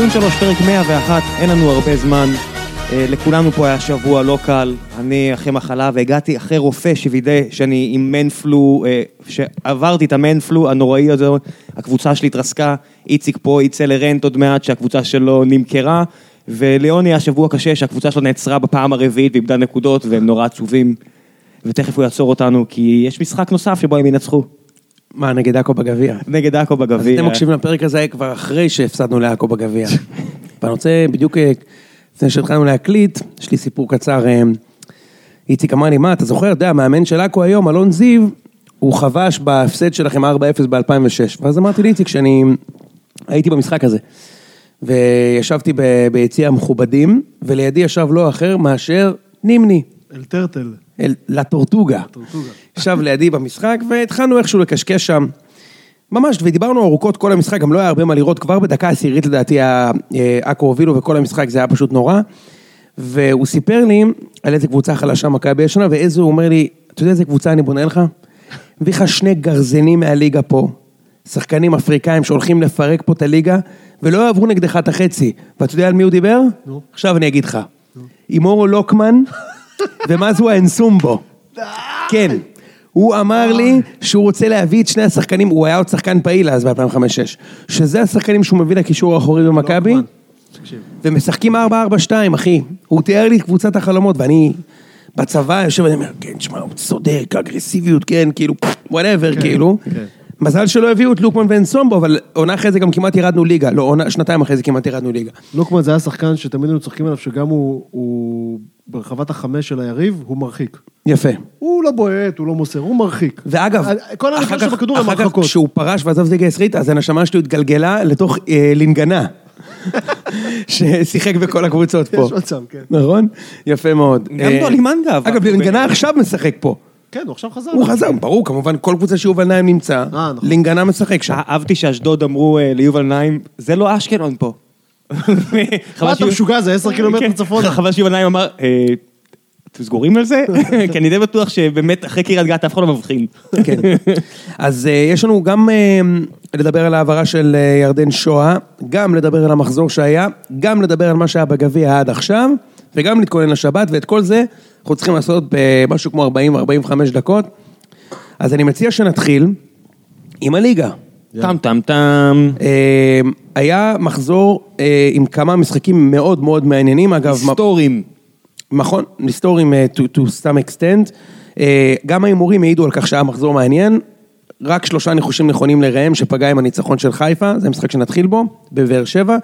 ציון שלוש, פרק 101, אין לנו הרבה זמן. אה, לכולנו פה היה שבוע לא קל, אני אחרי מחלה והגעתי אחרי רופא שווידא שאני עם מנפלו, אה, שעברתי את המנפלו הנוראי הזה, הקבוצה שלי התרסקה, איציק פה יצא לרנט עוד מעט שהקבוצה שלו נמכרה, וליוני היה שבוע קשה שהקבוצה שלו נעצרה בפעם הרביעית ואיבדה נקודות והם נורא עצובים, ותכף הוא יעצור אותנו כי יש משחק נוסף שבו הם ינצחו, מה, נגד עכו בגביע? נגד עכו אז בגביע. אתם מקשיבים לפרק הזה כבר אחרי שהפסדנו לעכו בגביע. ואני רוצה, בדיוק אה, לפני שהתחלנו להקליט, יש לי סיפור קצר. אה, איציק אמר לי, מה, אתה זוכר, אתה יודע, המאמן של עכו היום, אלון זיו, הוא חבש בהפסד שלכם 4-0 ב-2006. ואז אמרתי לאיציק שאני הייתי במשחק הזה. וישבתי ביציע המכובדים, ולידי ישב לא אחר מאשר נימני. אל טרטל. אל, לטורטוגה. טורטוגה. ישב לידי במשחק והתחלנו איכשהו לקשקש שם. ממש, ודיברנו ארוכות כל המשחק, גם לא היה הרבה מה לראות, כבר בדקה העשירית לדעתי ה- אה, עכו הובילו וכל המשחק זה היה פשוט נורא. והוא סיפר לי על איזה קבוצה חלשה מכבי השנה, ואיזה, הוא אומר לי, אתה יודע איזה קבוצה אני בונה לך? מביא לך שני גרזנים מהליגה פה, שחקנים אפריקאים שהולכים לפרק פה את הליגה, ולא יעברו נגדך את החצי. ואתה יודע על מי הוא דיבר? נו. עכשיו אני אגיד לך. הימורו לוקמן, ומזו האנסומבו. כן. הוא אמר לי שהוא רוצה להביא את שני השחקנים, הוא היה עוד שחקן פעיל אז ב-2005-2006, שזה השחקנים שהוא מביא לקישור האחורי במכבי. תקשיב. ומשחקים 4-4-2, אחי. הוא תיאר לי את קבוצת החלומות, ואני בצבא יושב ואני אומר, כן, תשמע, הוא צודק, אגרסיביות, כן, כאילו, whatever, כאילו. מזל שלא הביאו את לוקמן ואנסומבו, אבל עונה אחרי זה גם כמעט ירדנו ליגה, לא, עונה, שנתיים אחרי זה כמעט ירדנו ליגה. לוקמן זה היה שחקן שתמיד היינו צוחקים עליו, שגם הוא, הוא ברחבת החמש של היריב, הוא מרחיק. יפה. הוא לא בועט, הוא לא מוסר, הוא מרחיק. ואגב, כל כך- שלו בכדור הם אחר כך. כשהוא פרש ועזב את ליגה הישראלית, אז הנשמה שלו התגלגלה לתוך אה, לינגנה, ששיחק בכל הקבוצות פה. יש מצב, כן. נכון? יפה מאוד. גם אה, דולי מנגה עבר. אגב, לינגנה עכשיו משחק פה. כן, הוא עכשיו חזר. הוא חזר, ברור, כמובן, כל קבוצה שיובל נעים נמצא, אה, נכון. לינגנה משחק שם. אהבתי שאשדוד אמרו אה, ליובל נעים, זה לא אשקלון פה. מה אתה משוגע? זה עשר קילומטר כן, צפונה. חבל שיובל נעים אמר, "אה, אתם סגורים על זה? כי אני די בטוח שבאמת אחרי קריית גת אף אחד לא מבחין. כן. אז אה, יש לנו גם אה, לדבר על העברה של אה, ירדן שואה, גם לדבר על המחזור שהיה, גם לדבר על מה שהיה בגביע עד עכשיו, וגם להתכונן לשבת, ואת כל זה אנחנו צריכים לעשות במשהו כמו 40-45 דקות. אז אני מציע שנתחיל עם הליגה. טם טם טם. אה, היה מחזור אה, עם כמה משחקים מאוד מאוד מעניינים, אגב, היסטוריים. נכון, היסטוריים uh, to, to some extent. Uh, גם ההימורים העידו על כך שהיה מחזור מעניין. רק שלושה ניחושים נכונים לראם שפגע עם הניצחון של חיפה, זה משחק שנתחיל בו, בבאר שבע.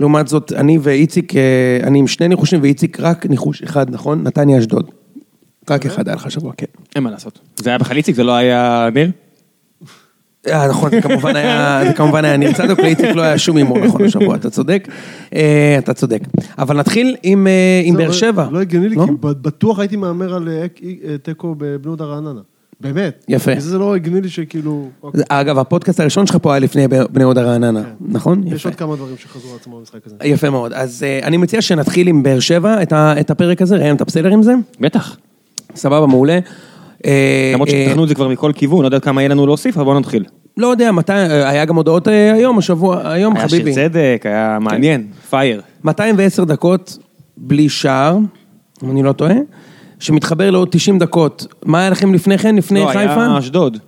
לעומת זאת, אני ואיציק, uh, אני עם שני ניחושים ואיציק רק ניחוש אחד, נכון? נתניה אשדוד. רק אחד היה לך השבוע, כן. אין מה לעשות. זה היה בכלל איציק, זה לא היה ניר? אה, נכון, זה כמובן היה, זה כמובן היה ניר צדוק, לאיציק לא היה שום הימור נכון השבוע, אתה צודק. אה, אתה צודק. אבל נתחיל עם, אה, זה באר לא- שבע. לא הגיוני לי, לא? כי בטוח הייתי מהמר על אה, אה, תיקו בבני יהודה רעננה. באמת. יפה. וזה זה לא הגיוני לי שכאילו... אוקיי. אגב, הפודקאסט הראשון שלך פה היה לפני בני יהודה רעננה, נכון? יש יפה. עוד כמה דברים שחזרו על עצמם במשחק הזה. יפה מאוד. אז אה, אני מציע שנתחיל עם באר שבע, את ה- את הפרק הזה, ראם, אתה בסדר עם זה? בטח. סבבה, מעולה. אה, למרות אה, שפתחנו את זה כבר מכל כיוון, לא יודע כמה יהיה לנו להוסיף, אבל בואו נתחיל. לא יודע מתי, היה גם הודעות היום, השבוע, היום היה שיר חביבי. צדק, היה מעניין, פייר. 210 דקות בלי שער, אם אני לא טועה, שמתחבר לעוד 90 דקות. מה היה לכם לפני כן, לפני לא, חיפה? היה אשדוד.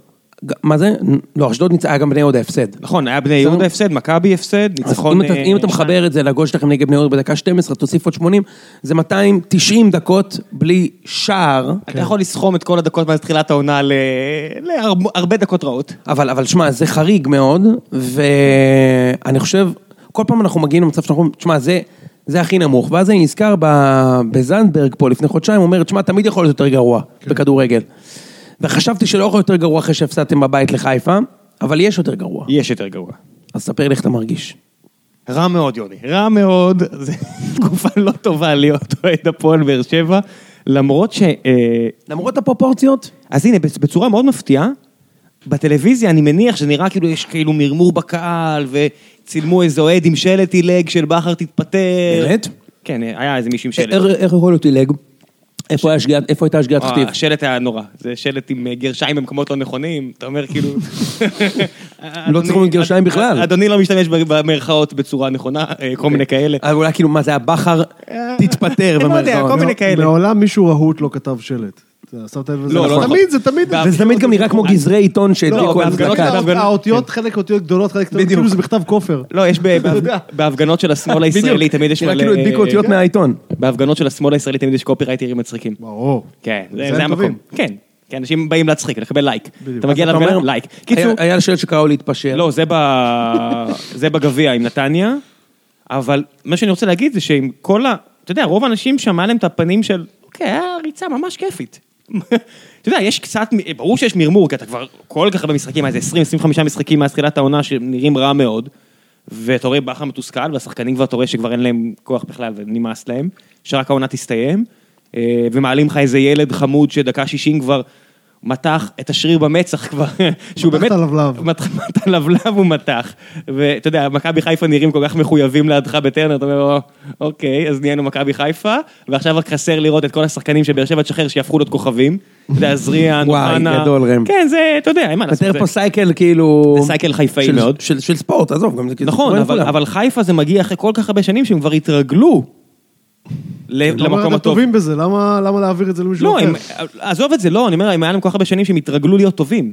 מה זה? לא, אשדוד ניצחה, היה גם בני יהודה הפסד. נכון, היה בני יהודה הפסד, מכבי הפסד, ניצחון... אם אתה, אה, אם אתה מחבר את זה לגול שלכם נגד בני יהודה בדקה 12, תוסיף עוד 80, זה 290 דקות בלי שער. אתה יכול לסכום את כל הדקות מאז תחילת העונה ל- להרבה דקות רעות. אבל, אבל שמע, זה חריג מאוד, ואני חושב, כל פעם אנחנו מגיעים למצב שאנחנו אומרים, תשמע, זה, זה הכי נמוך, ואז אני נזכר בזנדברג פה לפני חודשיים, אומר, תשמע, תמיד יכול להיות יותר גרוע בכדורגל. וחשבתי שלא יכול יותר גרוע אחרי שהפסדתם בבית לחיפה, אבל יש יותר גרוע. יש יותר גרוע. אז ספר לי איך אתה מרגיש. רע מאוד, יוני, רע מאוד, זו תקופה לא טובה להיות אוהד הפועל באר שבע, למרות ש... אה, למרות הפרופורציות, אז הנה, בצ- בצורה מאוד מפתיעה, בטלוויזיה אני מניח שזה נראה כאילו יש כאילו מרמור בקהל, וצילמו איזה אוהד עם שלט עילג של בכר תתפטר. באמת? כן, היה איזה מישהו עם שלט. איך יכול להיות עילג? איפה היה הייתה שגיאת אה, כתיב? השלט היה נורא, זה שלט עם אה, גרשיים במקומות לא נכונים, אתה אומר כאילו... לא צריכים עם גרשיים בכלל. אדוני לא משתמש במרכאות בצורה נכונה, אה, כל מיני כאלה. אבל אולי כאילו, מה זה הבכר? תתפטר אני לא יודע, במרכאות. כל מיני כאלה. מעולם מישהו רהוט לא כתב שלט. שמת לב לזה? לא, לא נכון. תמיד, זה תמיד... וזה תמיד גם נראה כמו גזרי עיתון שהדליקו על זקן. בהפגנות- האותיות, חלק אותיות גדולות, חלק קטנות. כאילו זה מכתב כופר. לא, יש בהפגנות של השמאל הישראלי, תמיד יש. כאילו הדביקו אותיות מהעיתון. בהפגנות של השמאל הישראלי תמיד יש קופרייטרים מצחיקים. ברור. כן, זה המקום. כן, כי אנשים באים להצחיק, לקבל לייק. אתה מגיע להפגנה, לייק. קיצור, היה- שלט שקראו להתפשר. לא, זה בגביע עם נתניה, אבל מה שאני רוצה להגיד זה שעם כל ה... אתה יודע, רוב האנשים שם היה להם את הפנים של, אוקיי, היה ריצה ממש כיפית. אתה יודע, יש קצת, ברור שיש מרמור, כי אתה כבר כל כך הרבה משחקים, איזה 20-25 משחקים מאז תחילת העונה שנראים רע מאוד, ואתה רואה בכר מתוסכל, והשחקנים כבר, אתה רואה שכבר אין להם כוח בכלל ונמאס להם, שרק העונה תסתיים, אה, ומעלים לך איזה ילד חמוד שדקה 60 כבר מתח את השריר במצח כבר, שהוא מתח באמת... את הלבלב. מתח את הלבלב הוא מתח. ואתה יודע, מכבי חיפה נראים כל כך מחויבים לידך בטרנר, אתה אומר, "או, אוקיי, אז נהיינו מכבי חיפה, ועכשיו רק חסר לראות את כל השחקנים של באר שבע תשחרר שיהפכו להיות כוכבים. אתה יודע, זריאן, וואי, אוחנה. גדול, ראם. כן, זה, אתה יודע, אין מה לעשות. זה- פה סייקל כאילו... זה סייקל חיפאי מאוד. של של ספורט, עזוב, גם זה כאילו... נכון. אבל חיפה זה מגיע אחרי כל כך הרבה שנים שהם כבר התרגלו ל- אתה אומר, למקום אתם הטוב. טובים בזה, למה למה להעביר את זה למישהו לא, אחר? הם, עזוב את זה, לא, אני אומר, הם היה להם כל כך הרבה שנים שהם התרגלו להיות טובים.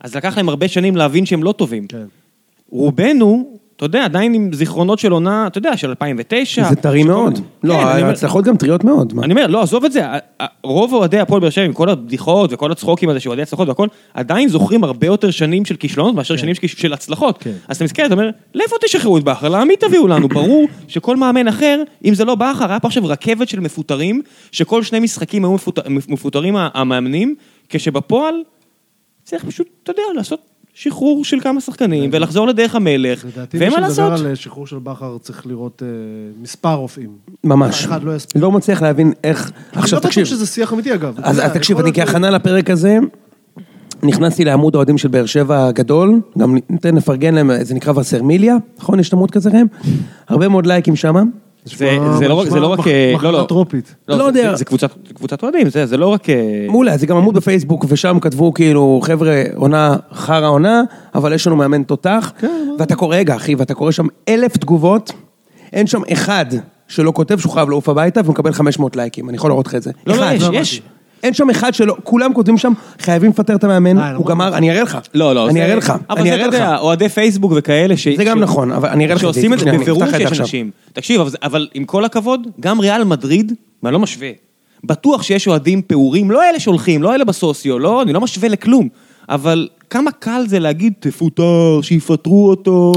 אז לקח להם הרבה שנים להבין שהם לא טובים. כן. רובנו, אתה יודע, עדיין עם זיכרונות של עונה, אתה יודע, של 2009. זה טרי מאוד. לא, כן, ההצלחות גם טריות מאוד. אני אומר, לא, עזוב את זה, רוב אוהדי הפועל באר שבע, עם כל הבדיחות וכל הצחוקים הזה, שאוהדי הצלחות והכל, עדיין זוכרים הרבה יותר שנים של כישלונות מאשר שנים של הצלחות. כן. אז אתה מסתכל, אתה אומר, לאיפה תשחררו את בכר? לעמי תביאו לנו. ברור שכל מאמן אחר, אם זה לא בכר, היה פה עכשיו רכבת של מפוטרים, שכל שני משחקים היו מפוט- מפוטרים המאמנים, כשבפועל צריך פשוט, אתה יודע, לעשות שחרור של כמה שחקנים, ולחזור לדרך המלך, לדעתי, ואין מי מה שמדבר לעשות. על שחרור של בכר צריך לראות אה, מספר רופאים. ממש. אחד לא יספיק. לא מצליח להבין איך... אני עכשיו לא תקשיב. בטוח שזה שיח אמיתי אגב. אז תקשיב, אני כהכנה לפרק הזה, נכנסתי לעמוד האוהדים של באר שבע הגדול, גם ניתן לפרגן להם, זה נקרא וסרמיליה, נכון? יש את עמוד כזה ראם? הרבה מאוד לייקים שם. זה זה לא רק, זה לא רק, אה, לא, לא. מחלה טרופית. לא, לא זה- יודע. זה- זה קבוצת, אוהדים, זה, זה לא רק... אה, מעולה, זה גם עמוד בפייסבוק, ושם כתבו כאילו, חבר'ה, עונה, חרא עונה, אבל יש לנו מאמן תותח. ואתה קורא, רגע אחי, ואתה קורא שם אלף תגובות, אין שם אחד שלא כותב שהוא חייב לעוף הביתה ומקבל 500 לייקים, אני יכול להראות לך את זה. לא, לא. יש, לא יש. אין שם אחד שלא, כולם כותבים שם, חייבים לפטר את המאמן, אה, הוא למרות- גמר, אני אראה לך. לא, לא. אני אראה לך, אבל אני זה, אראה אתה יודע, לך. אוהדי פייסבוק וכאלה ש... זה גם נכון, אבל אני אראה לך שעושים את זה, בבירור שיש. אנשים. תקשיב, אבל עם כל הכבוד, גם ריאל מדריד, ואני לא משווה, בטוח שיש אוהדים פעורים, לא אלה שהולכים, לא אלה בסוציו, לא, אני לא משווה לכלום, אבל כמה קל זה להגיד, תפוטר, שיפטרו אותו.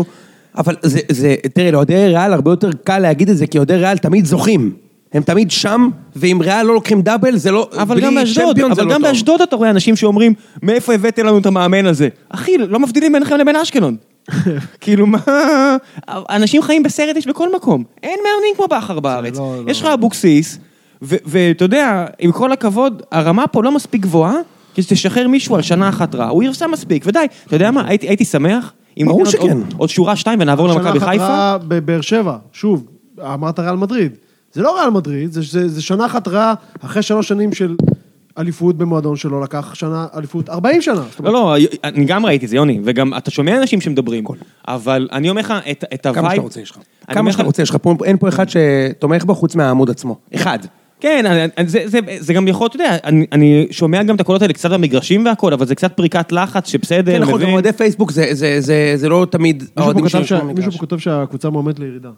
אבל זה, זה, תראה, לאוהדי ריאל הרבה יותר קל להגיד את זה, כי אוהדי ריאל תמיד זוכים. הם תמיד שם, ואם ריאל לא לוקחים דאבל, זה לא... אבל גם באשדוד, אבל לא גם. באשדוד אתה רואה אנשים שאומרים, מאיפה הבאתם לנו את המאמן הזה? אחי, לא מבדילים ביניכם לבין אשקלון. כאילו מה... אנשים חיים בסרט יש בכל מקום. אין מאמנים כמו בכר בארץ. לא, לא. יש לך אבוקסיס, ואתה יודע, עם כל הכבוד, הרמה פה לא מספיק גבוהה, כי שתשחרר מישהו על שנה אחת רע. הוא ירסה מספיק, ודי. אתה יודע מה, הייתי הייתי שמח. אם ניתן עוד- שורה שתיים ונעבור למכבי שנה אחת חיפה. רעה בבאר שבע, שוב, אמרת ריאל מדריד. זה לא ריאל מדריד, זה, זה, זה שנה אחת רעה אחרי שלוש שנים של אליפות במועדון שלא לקח שנה אליפות 40 שנה. לא, לא, אני גם ראיתי את זה, יוני, וגם אתה שומע אנשים שמדברים, אבל אני אומר לך, את, את ה vibe... כמה שאתה רוצה יש לך. כמה שאתה רוצה יש לך, פה אין פה אחד שתומך בו חוץ מהעמוד עצמו. אחד. כן, זה, זה, זה גם יכול, אתה יודע, אני, אני שומע גם את הקולות האלה קצת במגרשים והכל, אבל זה קצת פריקת לחץ שבסדר, כן, נכון, גם? אוהדי פייסבוק זה- זה- זה זה לא תמיד פה כתב. מישהו פה כותב שהקבוצה מועמדת לירידה.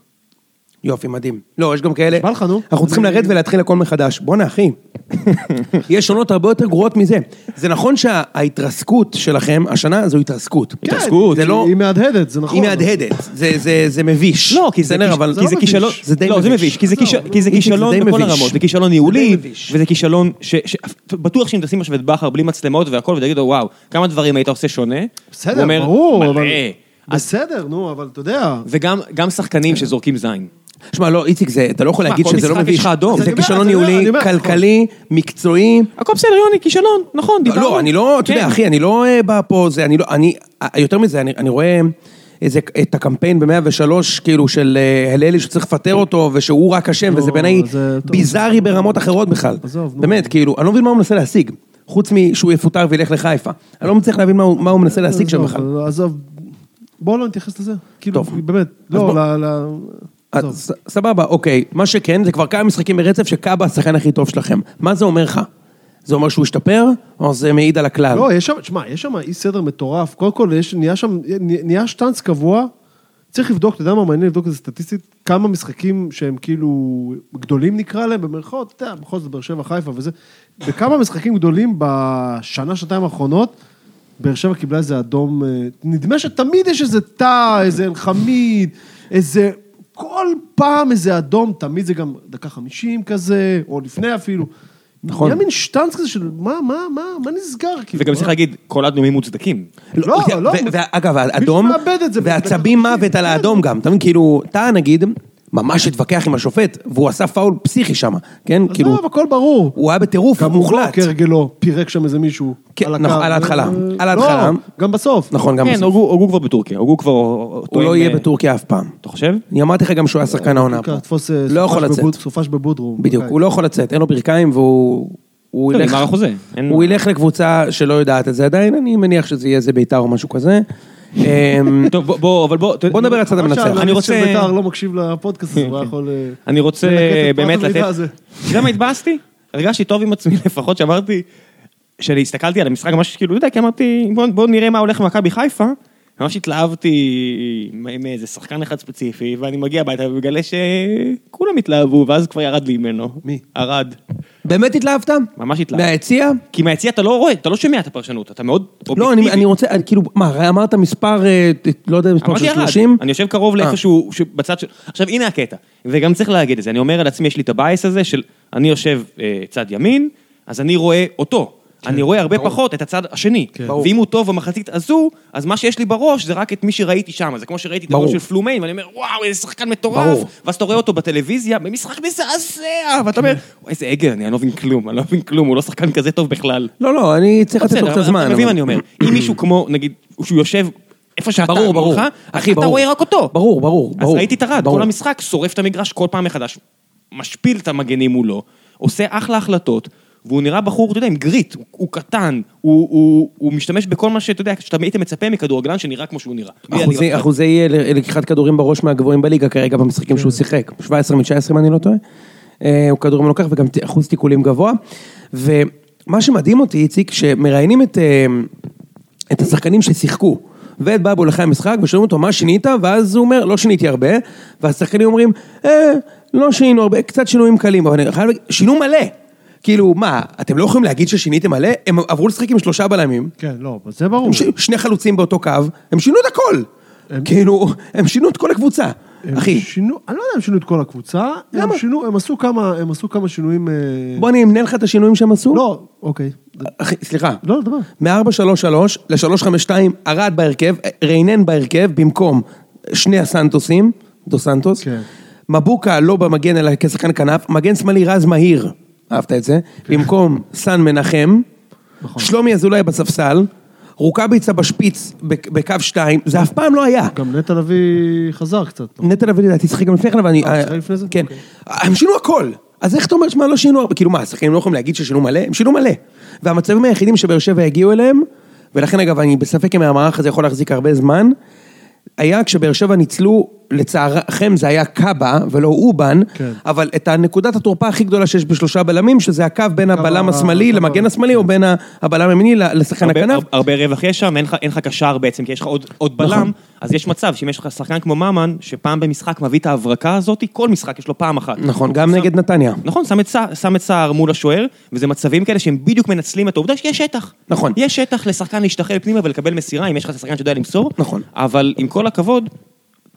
יופי, מדהים. לא, יש גם כאלה. בא לך, נו. אנחנו צריכים לרדת ולהתחיל הכל מחדש. בואנה, אחי. יש עונות הרבה יותר גרועות מזה. זה נכון שההתרסקות שלכם, השנה זו התרסקות. התרסקות. זה לא... היא מהדהדת, זה נכון. היא מהדהדת. זה- זה- זה מביש. לא, כי זה, בסדר, כיש- אבל... כי זה לא כישלון, מביש. זה די לא, זה מביש. כי זה עזוב, כיש- כי זה איציק, זה כישלון בכל מביש. הרמות, זה כישלון ניהולי, מביש. וזה כישלון, ש- ש- בטוח שאם תשים עכשיו את בכר בלי מצלמות והכל, ותגידו, וואו, כמה דברים היית עושה שונה, הוא בסדר, אומר, ברור, בסדר, נו, אבל אתה יודע. וגם גם שחקנים שזורקים זין. שמע, לא, איציק, זה- אתה לא יכול להגיד שזה לא מביש. אז זה כישלון ניהולי, כלכלי, מקצועי. הכל בסדר, יוני, כישלון, נכון, דיברנו. לא, אני לא, אתה יודע, כן. אחי, אני לא אה, בא פה, זה, אני לא, אני, אה, יותר מזה, אני, אני רואה איזה, את הקמפיין ב-103, כאילו, של אה, הללי שצריך לפטר אותו, ושהוא רק אשם, לא, וזה בעיניי זה- טוב. ביזארי ברמות אחרות בכלל. עזוב. באמת, כאילו, אני לא מבין מה הוא מנסה להשיג. חוץ משהוא יפוטר וילך לחיפה. אני לא מצליח להבין מה הוא, מנסה להשיג שם בכלל. עזוב, בואו לא נתייחס לזה. כאילו. באמת, לא, סבבה, אוקיי. מה שכן, זה כבר כמה משחקים ברצף שקאבה השחקן הכי טוב שלכם. מה זה אומר לך? זה אומר שהוא השתפר, או זה מעיד על הכלל? לא, יש שם, תשמע, יש שם אי סדר מטורף. קודם כל, יש, נהיה שם, נהיה שטאנץ קבוע. צריך לבדוק, אתה יודע מה מעניין לבדוק את זה סטטיסטית? כמה משחקים שהם כאילו גדולים נקרא להם, במרכאות, אתה יודע, בכל זאת באר שבע חיפה וזה. בכמה משחקים גדולים בשנה, שנתיים האחרונות, באר שבע קיבלה איזה אדום, אה, נדמה שתמיד יש איזה תא, איזה אלחמיד, איזה... כל פעם איזה אדום, תמיד זה גם דקה חמישים כזה, או לפני אפילו. נכון. נהיה מין שטאנץ כזה של מה, מה, מה, מה נסגר? כאילו, וגם מה? צריך להגיד, כל האדומים מוצדקים. לא, ו- לא. ו- ואגב, האדום. ועצבים מוות על האדום גם, אתה מבין, כאילו, טאה נגיד, ממש התווכח עם השופט, והוא עשה פאול פסיכי שם, כן? כאילו, עזוב, הכל ברור. הוא היה בטירוף גם הוא מוחלט. כהרגלו, פירק שם איזה מישהו. כן, על נכון, הקו. על ההתחלה, אה, על ההתחלה. לא, גם בסוף. נכון, גם כן, בסוף. הוגו הוגו כבר בטורקיה, הוגו כבר... הוא לא יהיה בטורקיה אף פעם. אתה חושב? אני אמרתי לך גם שהוא היה שחקן העונה אה, לא יכול סופש לצאת. בבוד- סופש בבודרום. בדיוק. הוא לא יכול לצאת, אין לו ברכיים והוא... הוא ילך- הוא ילך לקבוצה שלא יודעת את זה עדיין, אני מניח שזה יהיה איזה בית"ר או משהו כזה. אמ, טוב, בוא- אבל בוא... בוא נדבר על הצד המנצח. אני רוצה- של בית"ר לא מקשיב לפודקאסט הוא היה יכול... אה, אני רוצה באמת לתת... אתה יודע מה התבאסתי? הרגשתי טוב עם עצמי לפחות שאמרתי, שהסתכלתי על המשחק ממש כאילו, לא יודע, כי אמרתי, בוא- בוא נראה מה הולך במכבי חיפה. ממש התלהבתי עם איזה שחקן אחד ספציפי, ואני מגיע הביתה ומגלה שכולם התלהבו, ואז כבר ירד לי ממנו. מי? ארד. באמת התלהבת? ממש התלהבתי. מהיציע? כי מהיציע אתה לא רואה, אתה לא שומע את הפרשנות, אתה מאוד לא, אני, אובייקטיבי. אני רוצה, אני, כאילו, מה, אמרת מספר, אה, לא יודע, מספר של ירד, 30? אני יושב קרוב אה. לאיפשהו, בצד של... עכשיו הנה הקטע, וגם צריך להגיד את זה, אני אומר על עצמי, יש לי את ה bias הזה של אני יושב אה, צד ימין, אז אני רואה אותו. אני רואה הרבה פחות את הצד השני. ברור. ואם הוא טוב במחצית הזו, אז מה שיש לי בראש זה רק את מי שראיתי שם. זה כמו שראיתי את. הגול של פלומיין, ואני אומר, וואו, איזה שחקן מטורף. ואז אתה רואה אותו בטלוויזיה, במשחק מזעזע, ואתה אומר, איזה עגל, אני לא מבין כלום, אני לא מבין כלום, הוא לא שחקן כזה טוב בכלל. לא, לא, אני צריך לתת לו קצת זמן. אתה מבין מה אני אומר. אם מישהו כמו, נגיד, שהוא יושב איפה שאתה, ברור, ברור. מולך, אחי, אתה. רואה רק אותו. ברור, ברור, אז ברור. ראיתי את הרד. כל המשחק, שורף את המגרש כל פעם מחדש, משפיל את המגנים מולו, עושה אחלה החלטות, והוא נראה בחור, אתה יודע, עם גריט, הוא, הוא קטן, הוא, הוא, הוא משתמש בכל מה שאתה יודע, שאתה היית מצפה מכדורגלן שנראה כמו שהוא נראה. אחוזי, עלילות. אחוזי ל- לקיחת כדורים בראש מהגבוהים בליגה כרגע במשחקים שהוא שיחק. 17 מ-19 אם אני לא טועה. אה, הוא כדורים לוקח וגם אחוז תיקולים גבוה. ומה שמדהים אותי, איציק, שמראיינים את, אה, את השחקנים ששיחקו. ואת בבו אחרי המשחק, ושואלים אותו מה שינית, ואז הוא אומר, לא שיניתי הרבה, והשחקנים אומרים, אה, לא שינינו הרבה, קצת שינויים קלים, אבל אני חייב להגיד, שינו מלא. כאילו, מה, אתם לא יכולים להגיד ששיניתם מלא? הם עברו לשחק עם שלושה בלמים, כן, לא, זה ברור. הם ש... שני חלוצים באותו קו, הם שינו את הכל. כאילו, הם שינו את כל הקבוצה. הם אחי, שינו, אני לא יודע אם שינו את כל הקבוצה, למה? הם שינו, הם עשו כמה, הם עשו כמה שינויים... אה, בוא אני אמנה לך את השינויים שהם עשו. לא, אוקיי. אחי, סליחה. לא, דבר. מ-4-3-3 ל-3-5-2, ארד בהרכב, ריינן בהרכב, במקום שני הסנטוסים, דו סנטוס. כן. מבוקה לא במגן אלא כשחקן כנף, מגן שמאלי רז מהיר, אהבת את זה, במקום סן מנחם, שלומי אזולאי בספסל, רוקאביצה בשפיץ בק- בקו 2, זה אף פעם לא היה. גם נטע לביא חזר קצת. לא? נטע לביא לדעתי שיחק גם לפני כן, אבל אני... אה, שיחק לפני זה? כן. אוקיי. הם שינו הכל. אז איך אתה אומר שמה לא שינו הרבה? כאילו מה, השחקנים לא יכולים להגיד ששינו מלא? הם שינו מלא. והמצבים היחידים שבאר שבע הגיעו אליהם, ולכן אגב אני בספק אם המערך הזה יכול להחזיק הרבה זמן, היה כשבאר שבע ניצלו, לצערכם זה היה קאבה ולא אובן, כן. אבל את הנקודת התורפה הכי גדולה שיש בשלושה בלמים, שזה הקו בין הבלם השמאלי הקו- למגן השמאלי, או בין הבלם הימיני לשחקן הכנף. הרבה- הרבה רווח יש שם, אין לך- קשר בעצם, כי יש לך עוד- עוד בלם, נכון. אז יש מצב שאם יש לך שחקן כמו ממן, שפעם במשחק מביא את ההברקה הזאת, כל משחק יש לו פעם אחת. נכון, גם שם- נגד נתניה. נכון, שם את סער- שם את סער מול השוער, וזה מצבים כאלה שהם בדיוק מנצלים את העובדה שיש שטח. נכון. יש שטח לשחקן להשתחל פנימה ולקבל מסירה, אם יש לך את השחקן שיודע למסור. נכון. אבל עם כל הכבוד,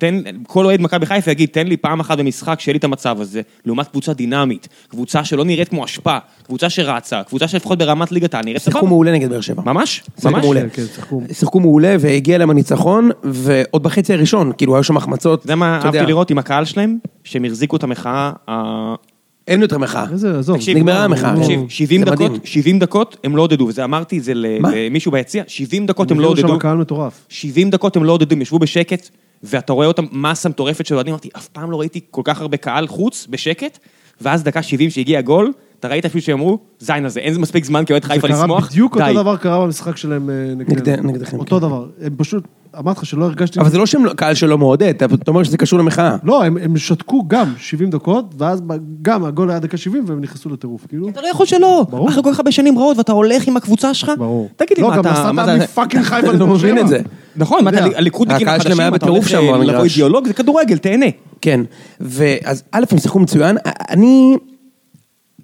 תן, כל אוהד מכבי חיפה יגיד, תן לי פעם אחת במשחק שיהיה לי את המצב הזה, לעומת קבוצה דינמית, קבוצה שלא נראית כמו אשפה, קבוצה שרצה, קבוצה שלפחות ברמת ליגת העל נראית שיחקו. מעולה נגד באר שבע. ממש? ממש? מעולה. כן, כן, שיחקו. מעולה והגיע להם הניצחון, ועוד בחצי הראשון, כאילו היו שם החמצות. אתה יודע מה. אהבתי לראות עם הקהל שלהם? שהם החזיקו את המחאה אין יותר מחאה. איזה, עזוב. תקשיב, נגמרה המחאה. תקשיב, נו, 70 זה דקות, מדהים. 70 דקות הם לא עודדו, וזה אמרתי את זה? למישהו ביציע, 70 דקות הם לא עודדו, שם קהל מטורף. 70 דקות הם לא עודדו, הם ישבו בשקט, ואתה רואה אותם מסה מטורפת של אוהדים, אמרתי, אף פעם לא ראיתי כל כך הרבה קהל חוץ, בשקט, ואז דקה 70 שהגיע הגול, אתה ראית אפילו שהם אמרו, זין הזה, אין מספיק זמן כאוהד זה חיפה קרה לשמוח, בדיוק די. אותו דבר קרה במשחק שלהם אה. נגדכם, אותו כן. דבר. הם פשוט, אמרתי לך שלא הרגשתי... אבל זה לא שהם לא- קהל שלא מעודד, אתה אומר שזה קשור למחאה. לא, הם, הם שתקו גם 70 דקות, ואז גם הגול היה דקה 70 והם נכנסו לטירוף, כאילו. אתה לא יכול שלא, ברור. אחרי כל כך הרבה שנים רעות, ואתה הולך עם הקבוצה שלך, ברור. תגיד לי, לא, מה גם אתה... נסעת מה זה- מפאקינג חיפה אני לא לבאר מבין שבע. את זה. נכון, מה אתה. הליכודניקים הקהל חדשים, שלהם היה אתה הולך לבוא. אידיאולוג, זה כדורגל, תהנה. כן, ואז א', הם שיחקו מצוין, אני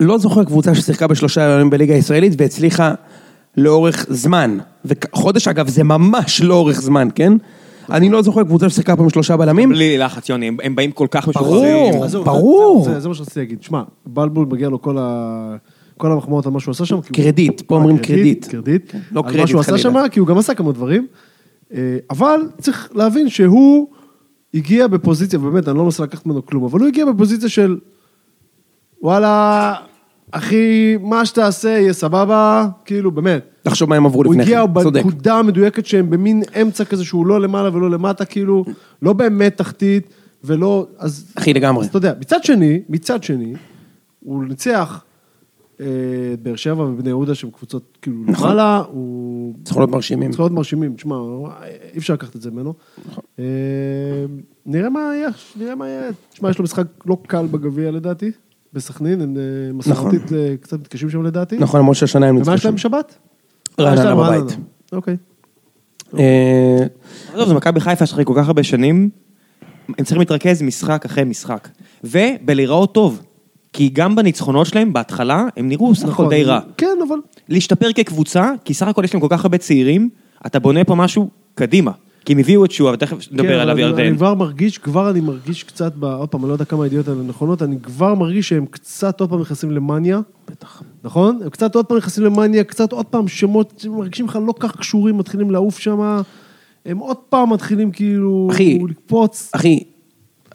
לא זוכר קבוצה ששיחקה בשלושה ימים בליגה הישראלית והצליחה לאורך זמן, וחודש אגב זה ממש לא אורך זמן, כן? אני לא זוכר קבוצה ששיחקה פה עם שלושה בלמים, בלי לחץ, יוני, הם- באים כל כך ברור. משוחררים. עזוב, ברור. זה, מה שרציתי להגיד. שמע, בלבול מגיע לו כל, ה... כל המחמאות על מה שהוא עשה שם. קרדיט, פה אה, אומרים קרדיט. קרדיט. לא על מה קרדיט שהוא עשה חלילה. שם, כי הוא גם עשה כמה דברים. אה, אבל צריך להבין שהוא הגיע בפוזיציה, באמת, אני לא מנסה לקחת ממנו כלום, אבל הוא הגיע בפוזיציה של, וואלה, אחי, מה שתעשה יהיה סבבה, כאילו, באמת. תחשוב מה הם עברו הוא לפני הגיע כן, צודק. בנקודה המדויקת שהם במין אמצע כזה שהוא לא למעלה ולא למטה, כאילו, לא באמת תחתית, ולא, אז... אחי, לגמרי. אז אתה יודע, מצד שני, מצד שני, הוא ניצח אה, את באר שבע ובני יהודה שהם קבוצות כאילו נכון. למעלה, הוא... צריכים להיות מרשימים. צריך להיות מרשימים, תשמע, אי אפשר לקחת את זה ממנו. נכון. אה, נראה מה יהיה, נראה מה יהיה. תשמע, יש לו משחק לא קל בגביע לדעתי, בסכנין, הם אה, מסורתית אה, קצת מתקשים שם לדעתי. נכון, למרות שהשנה הם ומה ניצחו יש להם. בשבת? רעננה אה, בבית. אוקיי. עזוב, זה מכבי חיפה שאחרי כל כך הרבה שנים, הם צריכים להתרכז משחק אחרי משחק. ובלהיראות טוב. כי גם בניצחונות שלהם, בהתחלה, הם נראו סך הכל די רע. כן, אבל... להשתפר כקבוצה, כי סך הכל יש להם כל כך הרבה צעירים, אתה בונה פה משהו קדימה. כי הם הביאו את שועה, ותכף כן, נדבר אבל עליו אני- ירדן. אני כבר מרגיש, כבר אני מרגיש קצת, ב- עוד פעם, אני לא יודע כמה הידיעות האלה נכונות, אני כבר מרגיש שהם קצת עוד פעם נכנסים למאניה. בטח. נכון? הם קצת עוד פעם נכנסים למאניה, קצת עוד פעם שמות שמרגישים לך לא כך קשורים, מתחילים לעוף שם. הם עוד פעם מתחילים כאילו... אחי. לקפוץ. אחי,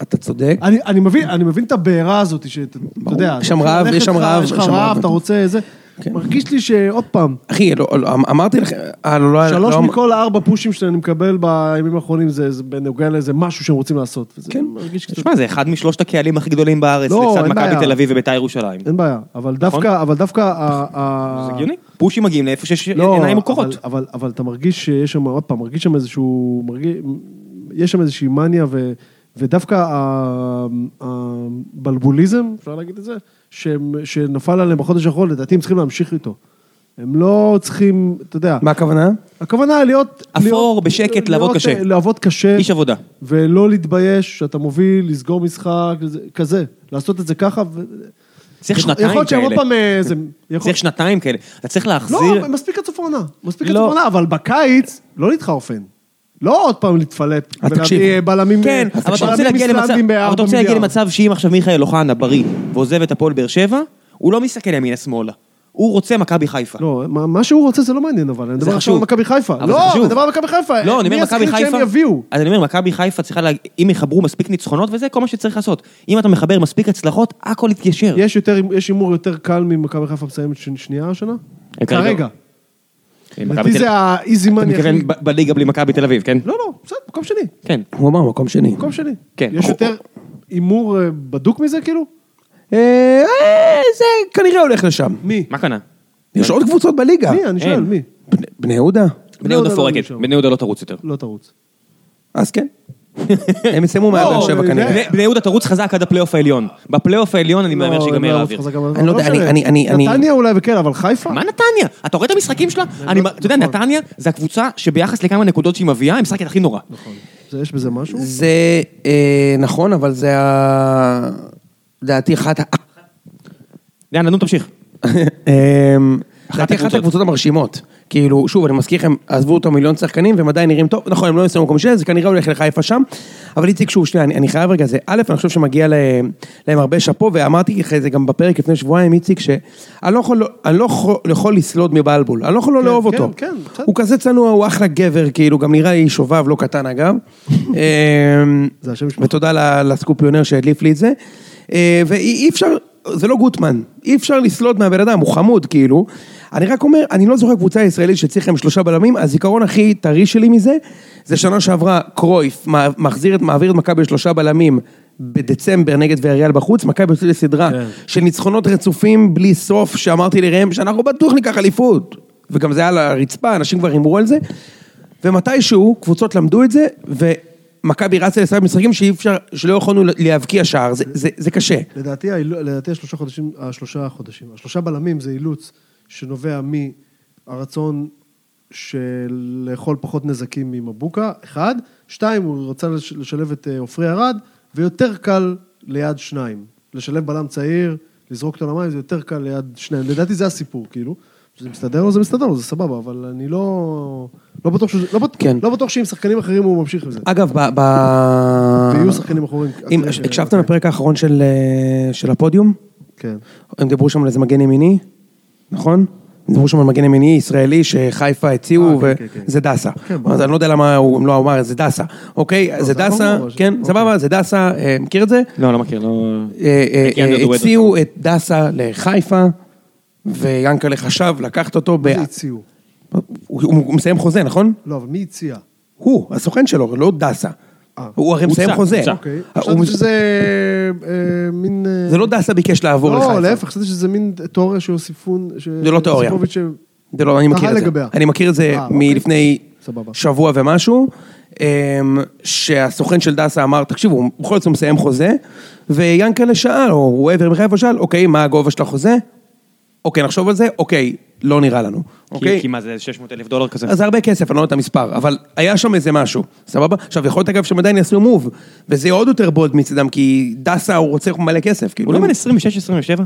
אתה צודק. אני, אני מבין, אני מבין את הבעירה הזאת, שאתה. יודע, יש שם רעב, יש שם רעב, יש לך רעב. אתה רוצה איזה, כן. מרגיש לי שעוד פעם, אחי, לא, לא, אמרתי לכם, אה, לא, שלוש לא, מכל הארבע פושים שאני מקבל בימים האחרונים, זה זה בנוגע לאיזה משהו שהם רוצים לעשות. כן. מרגיש קצת... תשמע, זה אחד משלושת הקהלים הכי גדולים בארץ, לצד מכבי. תל אביב ובית"ר ירושלים. אין בעיה, אבל נכון? דווקא, אבל דווקא... זה הגיוני. פושים מגיעים לאיפה שיש עיניים אבל, מוקרות. אבל, אתה מרגיש שיש שם, עוד פעם, מרגיש שם איזשהו, יש שם איזושהי מניה, ו, ודווקא הבלבוליזם, אפשר להגיד את זה, שנפל עליהם בחודש האחרון, לדעתי הם צריכים להמשיך איתו. הם לא צריכים, אתה יודע, מה הכוונה? הכוונה להיות... אפור, בשקט, לעבוד קשה. לעבוד קשה. איש עבודה. ולא להתבייש שאתה מוביל, לסגור משחק, כזה- לעשות את זה ככה. צריך שנתיים יכול להיות שהם עוד כאלה. פעם איזה... צריך שנתיים כאלה. אתה צריך לא, להחזיר... מספיק עד סוף העונה. מספיק עד לא. סוף העונה, אבל בקיץ, לא להתחרפן. לא עוד פעם להתפלפ. אז תקשיב. ולהביא בלמים... כן, אבל אתה רוצה להגיע למצב, אבל אתה רוצה להגיע. למצב שאם עכשיו מיכאל אוחנה בריא ועוזב את הפועל באר שבע, הוא לא מסתכל ימינה-שמאלה. הוא רוצה מכבי חיפה. לא, מה מה שהוא רוצה זה לא מעניין, אבל אני מדבר עכשיו. על מכבי חיפה. לא. אני מדבר על מכבי חיפה. לא, אני אומר, מי מכבי חיפה... שהם יביאו? אז אני אומר, מכבי חיפה צריכה, לה... אם יחברו מספיק ניצחונות וזה, כל מה שצריך לעשות. אם אתה מחבר מספיק הצלחות, הכל יתיישר. יש הימור יותר קל ממכבי חיפה מסיימת שנייה השנה? כרגע- לדעתי תל- זה האיזי אתה מאני הכי... מתכוון בליגה בלי מכבי תל אביב, כן? לא, לא, בסדר, מקום שני. כן. הוא אמר מקום שני. מקום שני. כן. יש יותר הימור אה, בדוק מזה, כאילו? אה, אה, זה כנראה הולך לשם. מי? מה קנה? יש עוד קבוצות בליגה. מי? אני שואל. מי? בני- יהודה? בני יהודה פורקת, לא. בני יהודה לא תרוץ יותר. לא תרוץ. אז כן. הם יסיימו מעל לא, באר שבע זה- כנראה. בני- יהודה תרוץ חזק עד הפלייאוף העליון. בפלייאוף העליון אני מהמר לא, שיגמר לא, האוויר. אני לא יודע, משנה. אני- אני- אני- אני- נתניה אולי וכן, אבל חיפה? מה נתניה? אתה רואה את המשחקים שלה? אני- אתה יודע, נכון. נתניה זה הקבוצה שביחס לכמה נקודות שהיא מביאה, היא משחקת הכי נורא. זה- יש בזה משהו? זה אה, נכון, אבל זה ה... לדעתי אחת ה... יאללה, נו תמשיך. לדעתי אחת הקבוצות. המרשימות. כאילו, שוב, אני מזכיר לכם, עזבו אותו מיליון שחקנים, והם עדיין נראים טוב, נכון, הם לא יסיימו מקום שני, זה כנראה הולך לחיפה שם, אבל איציק, שוב, שנייה, אני, אני חייב רגע זה, א', אני חושב שמגיע להם, להם הרבה שאפו, ואמרתי אחרי זה גם בפרק לפני שבועיים, איציק, שאני לא יכול, אני לא יכול, יכול לסלוד מבלבול, אני לא יכול לא כן, לאהוב כן, אותו. כן, בסדר. הוא כזה צנוע, הוא אחלה גבר, כאילו, גם נראה לי שובב, לא קטן אגב. אמ. ותודה לסקופיונר שהדליף לי את זה. אה, ואי אפשר זה לא גוטמן, אי אפשר לסלוד מהבן אדם, הוא חמוד כאילו. אני רק אומר, אני לא זוכר קבוצה ישראלית שהצליחה עם שלושה בלמים, הזיכרון הכי טרי שלי מזה, זה שנה שעברה קרויף מחזיר את, מעביר את מכבי לשלושה בלמים בדצמבר נגד ויאריאל בחוץ, מכבי יוצאת לסדרה כן. של ניצחונות רצופים בלי סוף, שאמרתי לראם שאנחנו בטוח ניקח אליפות. וגם זה היה על הרצפה, אנשים כבר הימרו על זה. ומתישהו קבוצות למדו את זה, ומכבי רצה לסיים משחקים שאי אפשר, שלא יכולנו להבקיע שער, זה, קשה. לדעתי, לדעתי השלושה חודשים, השלושה חודשים, השלושה בלמים זה אילוץ שנובע מהרצון של לאכול פחות נזקים ממבוקה, אחד. שתיים, הוא רצה לש- לשלב את אה, עופרי ארד, ויותר קל ליד שניים. לשלב בלם צעיר, לזרוק אותו למים, זה יותר קל ליד שניים. לדעתי זה הסיפור, כאילו. זה מסתדר לו, זה מסתדר לו, זה סבבה, אבל אני לא... לא בטוח שזה... לא, בט... כן. לא בטוח שעם שחקנים אחרים הוא ממשיך עם זה. אגב, ב... ב... ויהיו שחקנים אחרים. אם הקשבתם לפרק האחרון של, אה, של הפודיום? כן. הם דיברו שם על איזה מגן ימיני, נכון? הם דיברו שם על מגן ימיני ישראלי שחיפה הציעו, אה, כן, כן, כן. וזה דסה. כן, ברור. אז אני לא יודע למה הוא לא אמר, זה דסה. אוקיי, זה זה דסה, כן, אוקיי. סבבה, זה דסה, אה, מכיר את זה? לא, לא מכיר, לא... כן, זה דואט הציעו את דסה לחיפה, ויאנקלה חשב לקחת אותו, ב- מי הציעו? הוא מסיים חוזה, נכון? לא, אבל מי הציע? הוא, הסוכן שלו, לא דסה. אה. הוא הרי מסיים חוזה. אוקיי. הוא- חשבתי שזה אה, מין... אה, זה לא דסה ביקש לעבור לחיפה. לא, להפך, חשבתי שזה מין תיאוריה שיוסיפון... זה לא תיאוריה. זה לא, אני מכיר את זה. אני מכיר את זה אה. מלפני. שבוע ומשהו, אמ, שהסוכן של דסה אמר, תקשיבו, בכל זאת הוא מסיים חוזה, ויאנקלה שאל, או הוא עבר מחיפה שאל, אוקיי, מה הגובה של החוזה? אוקיי, נחשוב על זה, אוקיי, לא נראה לנו, אוקיי? כי- מה זה 600 אלף דולר כזה? אז זה הרבה כסף, אני לא יודע את המספר, אבל היה שם איזה משהו, סבבה? עכשיו, יכול להיות אגב שהם עדיין יעשו מוב, וזה עוד יותר בולד מצדם, כי דסה הוא רוצה מלא כסף, כאילו. הוא לא בן 26-27?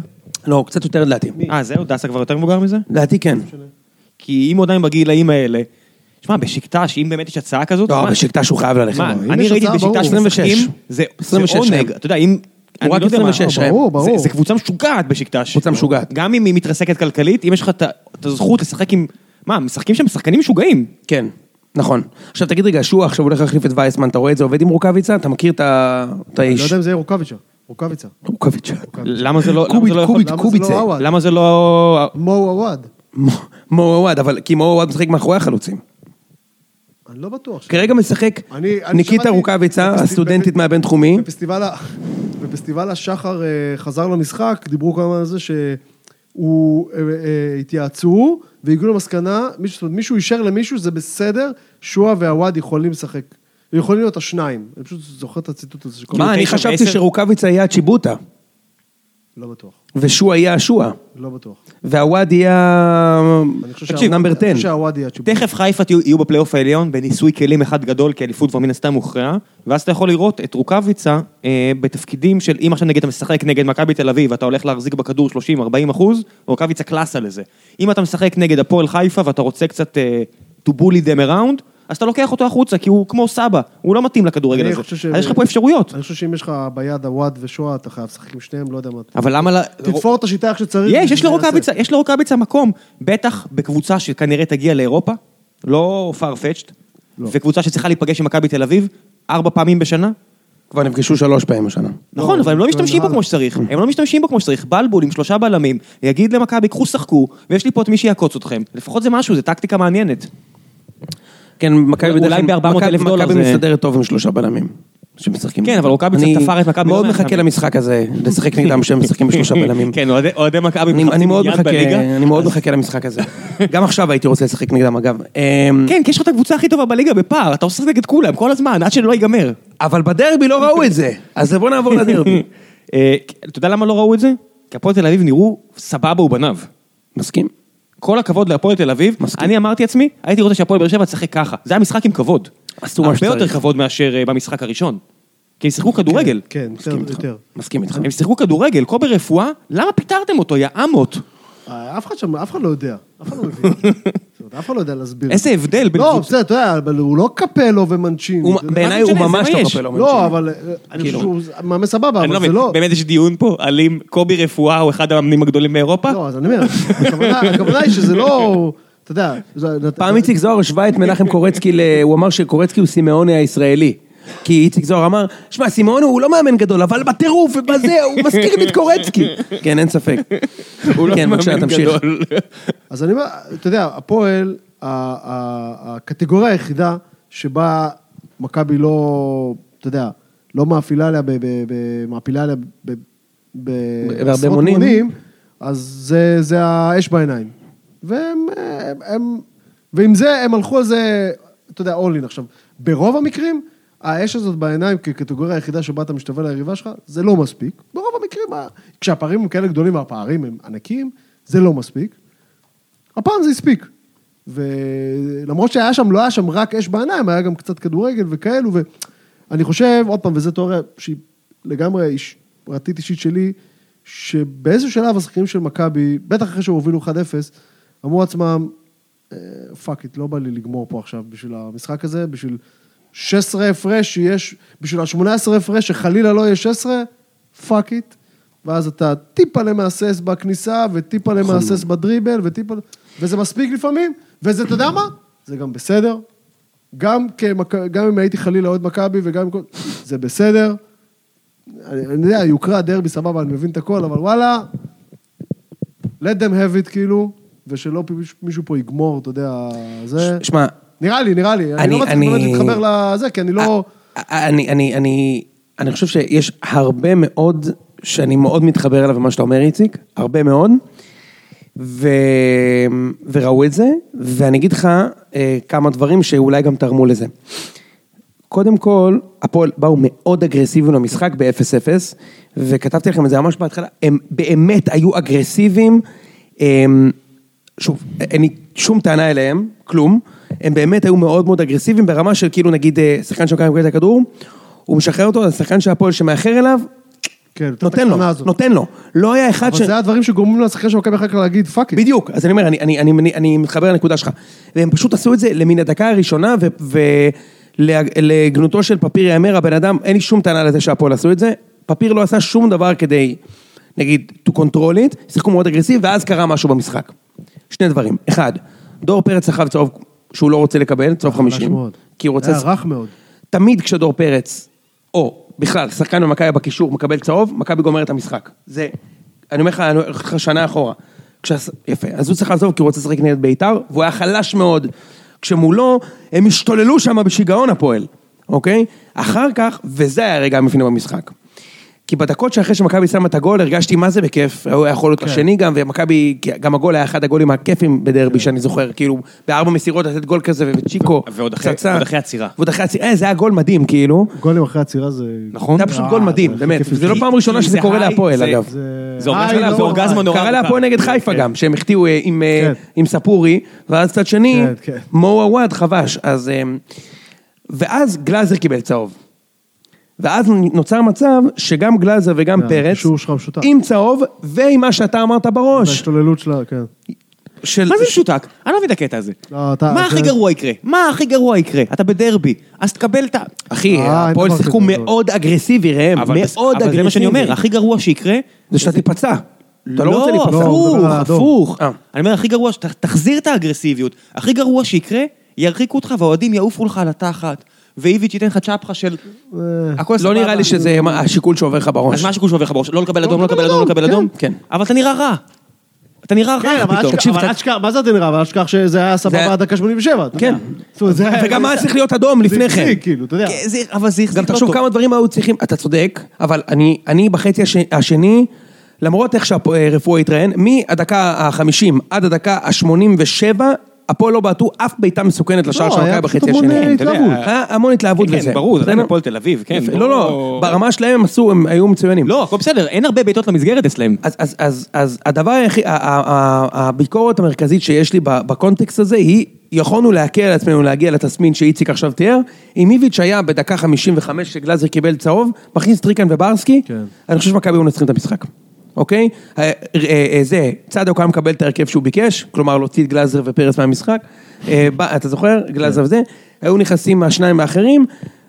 לא, קצת יותר לדעתי. אה, זהו? דסה כבר יותר מבוגר מזה? לדעתי כן. כי אם הוא עדיין בגילאים האלה... שמע, בשקטש, אם באמת יש הצעה כזאת... לא, בשקטש הוא חייב ללכת. מה, אני ראיתי ברור. בשקטש 26. משחקים, זה זה 26 עונג. אתה יודע, אם... אני רק לא יודע מה- 26, ברור. ברור. זה- זה קבוצה משוגעת בשקטש. קבוצה משוגעת. גם אם היא מתרסקת כלכלית, אם יש לך את הזכות לשחק עם... מה, משחקים שם שחקנים משוגעים. כן, נכון. עכשיו תגיד רגע, שועה עכשיו הולך להחליף את וייסמן, אתה רואה את זה עובד עם רוקאביצה? אתה מכיר את ה- את אני לא האיש? יודע אם זה יהיה רוקאביצה. רוקאביצה. רוקאביצה. למה זה לא... למה קוביץ, זה לא קוביץ, למה זה קוביצה. לא? למה זה לא... מו עווד. מו- עווד, אבל כי מו עווד משחק מאחורי החלוצים. אני לא בטוח. כרגע משחק אני- אני ניקיטה רוקאביצה, הסטודנטית מהבינתחומי. בפסטיבל ה- בפסטיבל השחר אה, חזר למשחק, דיברו הזמן על זה שהוא אה, אה, התייעצו והגיעו למסקנה, מישהו, זאת אומרת, מישהו אישר למישהו, זה בסדר, שועה ועווד יכולים לשחק. יכולים להיות השניים. אני פשוט זוכר את הציטוט הזה. מה, אני חשבתי ועשר? שרוקאביצה יהיה הצ'יבוטה, לא בטוח. ושועה יהיה השועה, לא בטוח. והוואד יהיה אני חושב תקשיב, נאמבר אני 10. חושב שהווד יהיה הצ'יבוט. תכף חיפה תהיו- יהיו בפלייאוף העליון בניסוי כלים אחד גדול, כי האליפות כבר מן הסתם הוכרעה, ואז אתה יכול לראות את רוקאביצה אה, בתפקידים של, אם עכשיו נגיד אתה משחק נגד מכבי תל אביב, ואתה הולך להחזיק בכדור 30-40 אחוז, רוקאביצה קלאסה לזה. אם אתה משחק נגד הפועל חיפה ואתה רוצה קצת אה, to bully them around, אז אתה לוקח אותו החוצה, כי הוא כמו סבא, הוא לא מתאים לכדורגל הזה. ש- אז יש לך פה אפשרויות. אני חושב שאם יש לך ביד הוואד ושואה, אתה חייב לשחק עם שניהם, לא יודע מה. אבל למה... תתפור את השיטה איך שצריך. יש, יש לרוקאביצה, יעשה. יש לרוקאביצה מקום, בטח בקבוצה שכנראה תגיע לאירופה, לא farfetched, וקבוצה שצריכה להיפגש עם מכבי תל אביב, ארבע פעמים בשנה. כבר נפגשו שלוש פעמים השנה. נכון, אבל הם לא לא, משתמשים בו הלאה. כמו שצריך, הם לא משתמשים בו כמו שצריך, בלבול עם שלושה בלמים, יגיד למכבי, קחו שחקו, ויש לי פה את מי שיעקוץ אתכם, לפחות זה משהו, זה טקטיקה מעניינת. כן, מכבי אולי בדרך כלל- ב-400,000 מכבי- דולר מכבי זה- מסתדרת טוב עם שלושה בלמים. שמשחקים. כן, אבל רוקאביצה אני תפר את מכבי לא מאוד מחכה. למשחק הזה, לשחק נגדם שהם משחקים בשלושה בלמים. כן, אוהדי- מכבי אני- מחפשים אני מחכה, בליגה. אני מאוד מחכה למשחק הזה. גם עכשיו הייתי רוצה לשחק נגדם אגב. אמ, כן, כי יש לך את הקבוצה הכי טובה בליגה בפער, אתה עושה נגד כולם, כל הזמן, עד שלא ייגמר. אבל בדרבי לא ראו את זה, אז בוא נעבור לדרבי. אה, אתה יודע למה לא ראו את זה? כי הפועל תל אביב נראו סבבה ובניו. מסכים? כל הכבוד להפועל תל אביב, מסכים. אני אמרתי לעצמי, הייתי רוצה שהפועל באר שבע תשחק ככה. זה היה משחק עם כבוד. עשו מה הרבה שצריך. יותר כבוד מאשר אה, במשחק הראשון. כי הם שיחקו כדורגל. כן, יותר, מסכים איתך. מסכים איתך. הם שיחקו כדורגל, קובי רפואה, למה פיטרתם אותו, יא אמות? אף אחד שם, אף אחד לא יודע. אף אחד לא מבין. אף אחד לא יודע להסביר. איזה הבדל בין לא, בסדר, אתה יודע, אבל הוא לא קפלו יודע. בעיניי הוא? ממש לא. קפלו. לא, אבל אה, אני כאילו. חושב שהוא מאמן סבבה, אני לא אבל זה מבין, לא... באמת יש דיון פה על אם קובי רפואה הוא אחד המאמנים הגדולים באירופה? לא, אז אני אומר, הכוונה- היא שזה לא... אתה יודע... זה- פעם איציק זוהר השווה את מנחם קורצקי, ל- הוא אמר שקורצקי הוא סימאוני הישראלי. כי איציק זוהר אמר, שמע, סימון הוא לא מאמן גדול, אבל בטירוף ובזה, הוא מזכיר לי את קורצקי. כן, אין ספק. הוא לא כן, בבקשה, מאמן תמשיך. גדול. אז אני אומר, אתה יודע, הפועל, ה- ה- הקטגוריה היחידה שבה מכבי לא, אתה יודע, לא מאפילה עליה, ב- ב- ב- מעפילה עליה ב- ב- בהרבה בעשרות מונים. מונים, אז זה, זה האש בעיניים. והם, הם, הם, ועם זה הם הלכו על זה, אתה יודע, all in. עכשיו, ברוב המקרים, האש הזאת בעיניים כקטגוריה היחידה שבה אתה משתווה ליריבה שלך, זה לא מספיק. ברוב המקרים, כשהפערים הם כאלה גדולים והפערים הם ענקיים, זה לא מספיק. הפעם זה הספיק. ולמרות שהיה שם, לא היה שם רק אש בעיניים, היה גם קצת כדורגל וכאלו, ואני חושב, עוד פעם, וזו תיאוריה שהיא לגמרי איש, פרטית אישית שלי, שבאיזשהו שלב השחקנים של מכבי, בטח אחרי שהם הובילו 1-0, אמרו לעצמם, fuck it, לא בא לי לגמור פה עכשיו בשביל המשחק הזה, בשביל 16 הפרש שיש, בשביל ה-18 הפרש שחלילה לא יהיה 16, fuck it. ואז אתה טיפה למהסס בכניסה, וטיפה למהסס בדריבל, וטיפה... וזה מספיק לפעמים, וזה, אתה יודע מה? זה גם בסדר. גם, כמק... גם אם הייתי חלילה אוהד מכבי, וגם אם... זה בסדר. אני, אני יודע, יוקרה, דרבי, סבבה, אני מבין את הכל, אבל וואלה, let them have it, כאילו, ושלא מישהו פה יגמור, אתה יודע, זה... שמע, נראה לי, נראה לי. אני, אני- לא מצליח באמת להתחבר לזה, כי אני לא... אני, אני, אני, אני חושב שיש הרבה מאוד, שאני מאוד מתחבר אליו במה שאתה אומר, איציק, הרבה מאוד, ו... וראו את זה, ואני אגיד לך אה, כמה דברים שאולי גם תרמו לזה. קודם כל, הפועל באו מאוד אגרסיביים למשחק ב-0-0, וכתבתי לכם את זה ממש בהתחלה, הם באמת היו אגרסיביים, הם, שוב, אין לי שום טענה אליהם, כלום, הם באמת היו מאוד מאוד אגרסיביים ברמה של כאילו נגיד אה, שחקן שמכבי מקבל את הכדור, הוא משחרר אותו, השחקן של הפועל שמאחר אליו, כן, נותן לו, הזאת. נותן לו, לא היה אחד אבל זה הדברים שגורמים לשחקן של מכבי אחר כך להגיד fuck it. בדיוק, אז אני אומר, אני, אני, אני, אני, אני מתחבר לנקודה שלך. והם פשוט עשו את זה למן הדקה הראשונה, ולגנותו של פפיר יאמר, הבן אדם, אין לי שום טענה לזה שהפועל עשו את זה. פפיר לא עשה שום דבר כדי, נגיד, to control it, שיחקו מאוד אגרסיבי, ואז קרה משהו במשחק. שני דברים. אחד, דור פרץ סחב צהוב שהוא לא רוצה לקבל, צהוב חלש 50. מאוד. כי הוא רוצה... היה רך מאוד. תמיד כשדור פרץ, או בכלל, שחקן במכבי בקישור מקבל צהוב, מכבי גומר את המשחק. זה, אני אומר לך, אני אומר לך שנה אחורה. כשהס... יפה, אז הוא צריך לעזוב כי הוא רוצה לשחק נגד בית"ר, והוא היה חלש מאוד. כשמולו, הם השתוללו שם בשיגעון הפועל, אוקיי? אחר כך, וזה היה הרגע המפנה במשחק. כי בדקות שאחרי שמכבי שמה את הגול, הרגשתי מה זה בכיף, הוא היה יכול להיות השני גם, ומכבי, גם הגול היה אחד הגולים הכיפים בדרבי שאני זוכר, כאילו, בארבע מסירות לתת גול כזה, וצ'יקו, ועוד אחרי- ועוד אחרי עצירה. ועוד אחרי עצירה, אה, זה היה גול מדהים, כאילו. גולים אחרי עצירה זה... נכון? זה היה פשוט גול מדהים, זה באמת, זה לא פעם ראשונה שזה זה קורה להפועל, זה- אגב. זה אורגז- היי, לא, אורגזמה נורא קרה. להפועל נגד חיפה כן. גם, שהם החטיאו אה, עם, אה, כן. עם ספורי, ואז צד שני, כן, כן. מו עוואד חבש, אז... ואז גלאזר קיבל צהוב. ואז נוצר מצב שגם גלאזר וגם כן, פרץ, שלך משותק. עם צהוב, ועם מה שאתה אמרת בראש, ההשתוללות שלה, כן. של... מה זה משותק? אני לא מבין את הקטע הזה. לא, אתה- מה הכי גרוע יקרה? מה הכי גרוע יקרה? אתה בדרבי, אז תקבל את ה... אחי, אה, הפועל שיחקו. מאוד אגרסיבי, ראם, אבל מאוד אבל אגרסיבי. זה מה שאני אומר, הכי גרוע שיקרה... זה שאתה תיפצע. אתה לא רוצה להיפצע. לא, הפוך, האדום. הפוך. אה. אני אומר, הכי גרוע, שתחזיר את האגרסיביות. הכי גרוע שיקרה, ירחיקו אותך והאוהדים יעופו לך על התחת, ואיביץ' ייתן לך צ'פחה של... אה, הכל לא. נראה לי שזה מה- השיקול שעובר לך בראש. אז מה השיקול שעובר לך בראש? לא לקבל אדום, לא לקבל אדום, לא לקבל כן, אדום? כן. אבל אתה נראה רע. אתה נראה כן, רע אבל פתאום. תקשיב, אבל אתה- אשכח, מה זה אתה נראה? אבל אשכח שזה היה זה- סבבה עד דקה 87. אתה כן. יודע. זאת אומרת, זה היה- וגם היה צריך להיות אדום לפני זה כן. החזיק, כאילו, אתה יודע. כן, זה- אבל זה החזיק גם לא תחשוב טוב. כמה דברים היו צריכים, אתה צודק, אבל אני, אני בחצי הש, השני, למרות איך שהרפואה התראיין, מהדקה ה-50 עד הדקה ה-87, הפועל לא בעטו אף בעיטה מסוכנת לשער לא, של היה מכבי בחצי השני. אה, התלהבות. היה המון התלהבות כן, וזה. ברור, זה בסדר? הפועל תל אביב, כן. בוא- לא, לא, ברמה שלהם הם עשו, הם היו מצוינים. לא, הכל בסדר, אין הרבה בעיטות למסגרת אצלם. אז, הדבר היחיד, הביקורת המרכזית שיש לי בקונטקסט הזה היא, יכולנו להקל על עצמנו להגיע לתסמין שאיציק עכשיו תיאר, אם איביץ' היה בדקה 55 שגלאזר קיבל צהוב, מכניס טריקן וברסקי, כן. אני חושב שמכבי היו מנצחים את המשחק. אוקיי? אה, אה, אה, זה, צדוק היה מקבל את ההרכב שהוא ביקש, כלומר להוציא את גלאזר ופרס מהמשחק, אתה זוכר? גלאזר וזה, היו נכנסים השניים האחרים,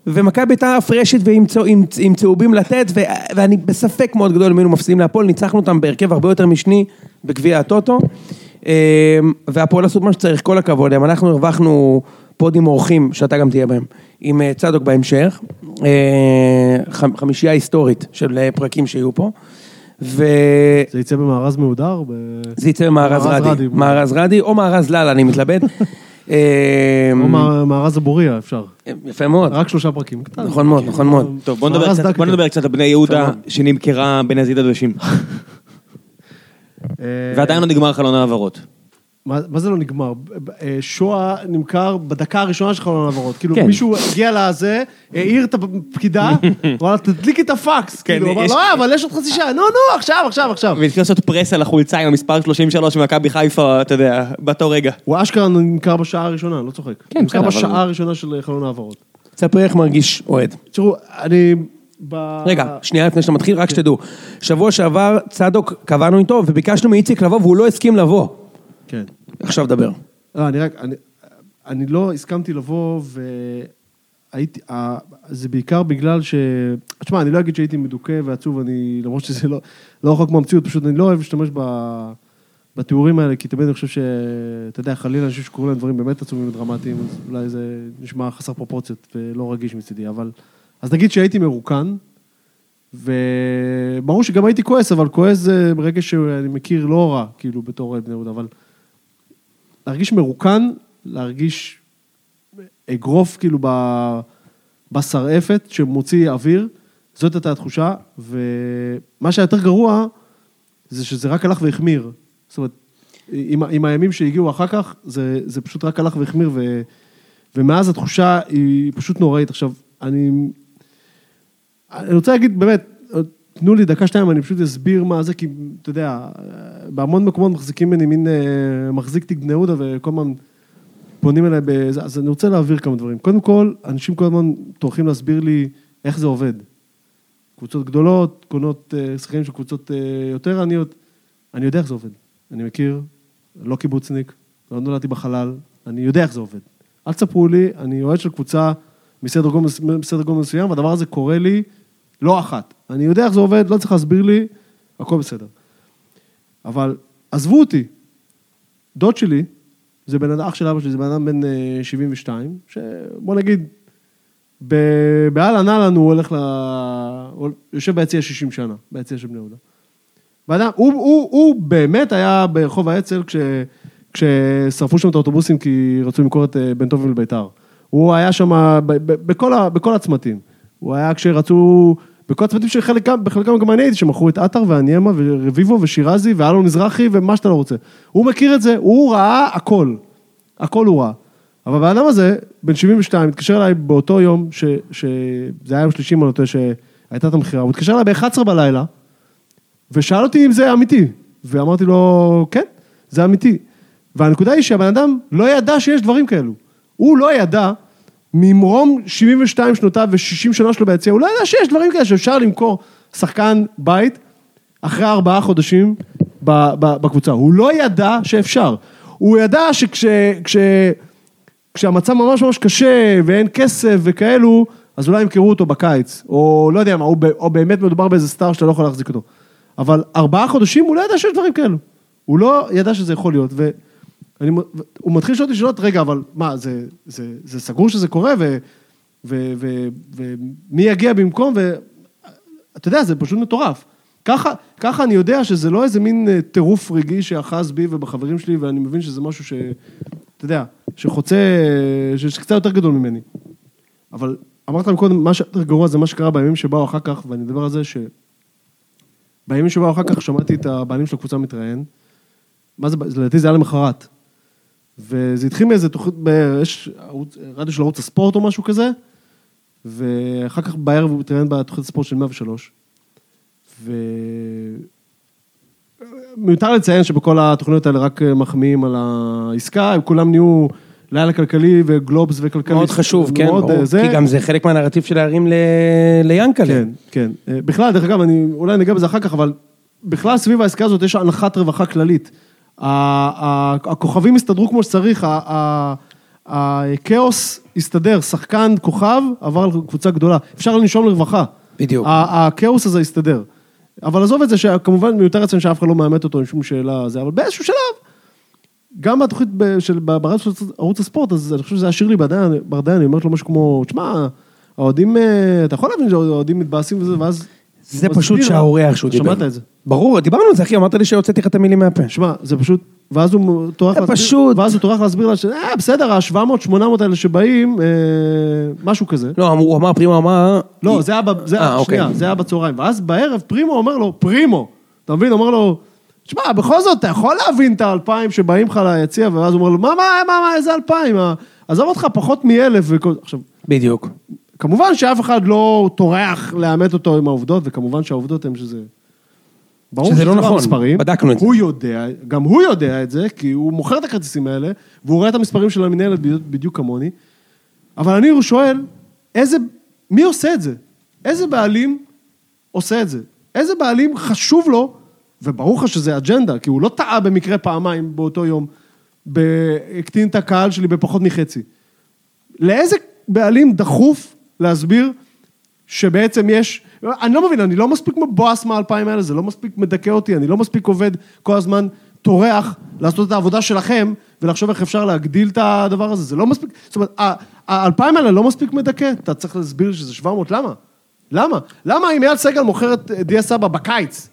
ומכבי הייתה פרשת ועם צהוב- עם- עם צהובים לתת, ואני בספק מאוד גדול אם היינו מפסידים להפועל, ניצחנו אותם בהרכב הרבה יותר משני בגביע הטוטו, והפועל עשו מה שצריך, כל הכבוד להם, אנחנו הרווחנו פודים אורחים, שאתה גם תהיה בהם, עם צדוק בהמשך, חמישייה היסטורית של פרקים שיהיו פה, וזה זה יצא במארז מהודר? ב- יצא במארז מארז רדי, רדי. מארז רדי או מארז לאללה, אני מתלבט. אה, או מארז הבוריה, אפשר. יפה מאוד, רק שלושה פרקים. נכון מאוד, נכון מאוד. טוב, בוא נדבר קצת- על בני יהודה. שנמכרה בנזיד עדשים. אה, ועדיין לא נגמר חלון העברות. מה מה זה לא נגמר? אה, שואה נמכר בדקה הראשונה של חלון העברות. כאילו כן. מישהו הגיע לזה, העיר את הפקידה, וואלה, תדליקי את הפקס. כן, כאילו, אמר, יש- לא, אבל יש עוד חצי שעה, נו, נו, עכשיו, עכשיו, עכשיו. והתחיל לעשות פרס על החולצה עם המספר 33 ממכבי חיפה, אתה יודע, באותו רגע. הוא אשכרה נמכר בשעה הראשונה, לא צוחק. כן, נמכר בסדר, בשעה אבל- הראשונה של חלון העברות. ספרי איך מרגיש אוהד. תראו, אני... ב- רגע, שנייה לפני שאתה מתחיל, רק שתדעו. שבוע שעבר צדוק קבענו איתו וביקשנו מאיציק לבוא והוא לא הסכים לבוא. כן. עכשיו דבר. לא, אני רק, אני, אני לא הסכמתי לבוא, והייתי, ה- זה בעיקר בגלל ש... תשמע, אני לא אגיד שהייתי מדוכא ועצוב, אני, למרות שזה לא, לא רחוק מהמציאות, פשוט אני לא אוהב להשתמש ב, בתיאורים האלה, כי תמיד אני חושב ש... אתה יודע, חלילה אנשים שקוראים להם דברים באמת עצומים ודרמטיים, אז אולי זה נשמע חסר פרופורציות ולא רגיש מצידי, אבל... אז נגיד שהייתי מרוקן, וברור שגם הייתי כועס, אבל כועס זה רגע שאני מכיר לא רע, כאילו, בתור אוהד בני יהודה, אבל... להרגיש מרוקן, להרגיש אגרוף כאילו בשרעפת שמוציא אוויר, זאת הייתה התחושה, ומה שהיה יותר גרוע, זה שזה רק הלך והחמיר. זאת אומרת, עם, עם הימים שהגיעו אחר כך, זה, זה פשוט רק הלך והחמיר, ו, ומאז התחושה היא פשוט נוראית. עכשיו, אני, אני רוצה להגיד, באמת, תנו לי דקה שתיים, אני פשוט אסביר מה זה, כי אתה יודע, בהמון מקומות מחזיקים ממני מין אה, מחזיק תיק בני יהודה, וכל הזמן פונים אליי בזה, אז אני רוצה להעביר כמה דברים. קודם כל, אנשים כל הזמן טורחים להסביר לי איך זה עובד. קבוצות גדולות, קונות אה, שחקנים של קבוצות אה, יותר עניות, אני יודע איך זה עובד. אני מכיר, לא קיבוצניק, לא נולדתי בחלל, אני יודע איך זה עובד. אל תספרו לי, אני אוהד של קבוצה מסדר גודל, מסוים, והדבר הזה קורה לי לא אחת. אני יודע איך זה עובד, לא צריך להסביר לי, הכל בסדר. אבל עזבו אותי, דוד שלי, זה בן אדם, אח של אבא שלי, זה בן אדם בן אה, 72, שבוא נגיד, באהלן אהלן הוא הולך ל... הוא יושב ביציע 60 שנה, ביציע של בני יהודה. ואדם, הוא, הוא, הוא באמת היה ברחוב האצ"ל כש, כששרפו שם את האוטובוסים כי רצו למכור את אה, בן טוב לביתר. הוא היה שם בכל, בכל הצמתים. הוא היה כשרצו, בכל הצמתים שבחלקם בחלקם גם אני הייתי, שמכרו את עטר והניאמה ורביבו ושירזי ואלון מזרחי ומה שאתה לא רוצה. הוא מכיר את זה, הוא ראה הכל. הכל הוא ראה. אבל הבן אדם הזה, בן 72, התקשר אליי באותו יום, ש, שזה היה יום שלישי, אם אני לא טועה, שהייתה את המכירה, הוא התקשר אליי ב-11 בלילה, ושאל אותי אם זה אמיתי. ואמרתי לו, כן, זה אמיתי. והנקודה היא שהבן אדם לא ידע שיש דברים כאלו. הוא לא ידע, ממרום 72 שנותיו ו-60 שנה שלו ביציע, הוא לא ידע שיש דברים כאלה שאפשר למכור שחקן בית אחרי ארבעה חודשים בקבוצה. הוא לא ידע שאפשר. הוא ידע שכש... כש, כשהמצב ממש ממש קשה ואין כסף וכאלו, אז אולי ימכרו אותו בקיץ, או לא יודע מה, או, או באמת מדובר באיזה סטאר שאתה לא יכול להחזיק אותו. אבל ארבעה חודשים הוא לא ידע שיש דברים כאלו. הוא לא ידע שזה יכול להיות, והוא מתחיל לשאול אותי שאלות, רגע, אבל מה, זה, זה, זה סגור שזה קורה, ו, ו, ו, ומי יגיע במקום, ואתה יודע, זה פשוט מטורף. ככה, ככה אני יודע שזה לא איזה מין אה, טירוף רגעי שאחז בי ובחברים שלי, ואני מבין שזה משהו ש... אתה יודע, שחוצה, שקצת יותר גדול ממני. אבל אמרת קודם, מה שיותר גרוע זה מה שקרה בימים שבאו אחר כך, ואני מדבר על זה ש... בימים שבאו אחר כך שמעתי את הבעלים של הקבוצה מתראיין. מה זה, לדעתי זה היה למחרת. וזה התחיל מאיזה תוכנית, יש רדיו של ערוץ הספורט או משהו כזה, ואחר כך בערב הוא התראיין בתוכנית הספורט של 103. ו... מיותר לציין שבכל התוכניות האלה רק מחמיאים על העסקה, הם כולם נהיו לילה כלכלי וגלובס וכלכלי. מאוד חשוב, כן, מאוד, ברור, זה. כי גם זה חלק מהנרטיב של להרים ל- ליאנקל'ה. כן, כן. אה, בכלל, דרך אגב, אני אולי ניגע בזה אחר כך, אבל בכלל סביב העסקה הזאת יש הנחת רווחה כללית. הכוכבים הסתדרו כמו שצריך, הכאוס הסתדר, שחקן כוכב עבר לקבוצה גדולה. אפשר לנשום לרווחה. בדיוק. הכאוס הזה הסתדר. אבל עזוב את זה שכמובן מיותר לציין שאף אחד לא מאמת אותו, אין שום שאלה, זה, אבל באיזשהו שלב, גם בתוכנית של ברדיו של ערוץ הספורט, אז אני חושב שזה היה שירלי ברדיין, ברדיין, היא אומרת לו משהו כמו, תשמע, האוהדים, אה, אתה יכול להבין שהאוהדים מתבאסים וזה, ואז... זה פשוט איך שהוא דיבר. שמעת את זה. ברור, דיברנו על זה, אחי, אמרת לי שהוצאתי לך את המילים מהפה. שמע, זה פשוט, ואז הוא טורח זה להסביר, פשוט. ואז הוא טורח להסביר לה ש... אה, בסדר, ה-700-800 האלה שבאים, אה, משהו כזה. לא, הוא אמר, פרימו אמר... לא, זה היה, ב- זה אה, היה, אוקיי. שנייה, זה היה בצהריים. ואז בערב פרימו אומר לו, פרימו, אתה מבין? אומר לו, תשמע, בכל זאת, אתה יכול להבין את האלפיים שבאים לך ליציע, ואז הוא אומר לו, מה, מה, מה, מה, איזה אלפיים? עזוב אותך, פחות מאלף וכל... עכשיו, בדיוק. כמובן שאף אחד לא טורח לאמת אותו עם העובדות, וכמובן שהעובדות הן שזה... ברור שזה לא נכון, המספרים. בדקנו את זה. הוא יודע, גם הוא יודע את זה, כי הוא מוכר את הכרטיסים האלה, והוא רואה את המספרים של המנהלת בדיוק, בדיוק כמוני. אבל אני שואל, איזה, מי עושה את זה? איזה בעלים עושה את זה? איזה בעלים חשוב לו, וברור לך שזה אג'נדה, כי הוא לא טעה במקרה פעמיים באותו יום, הקטין את הקהל שלי בפחות מחצי. לאיזה בעלים דחוף להסביר שבעצם יש, אני לא מבין, אני לא מספיק מבואס מהאלפיים האלה, זה לא מספיק מדכא אותי, אני לא מספיק עובד כל הזמן טורח לעשות את העבודה שלכם ולחשוב איך אפשר להגדיל את הדבר הזה, זה לא מספיק, זאת אומרת, האלפיים האלה לא מספיק מדכא, אתה צריך להסביר שזה 700, למה? למה? למה אם אייל סגל מוכר את דיה סבא בקיץ,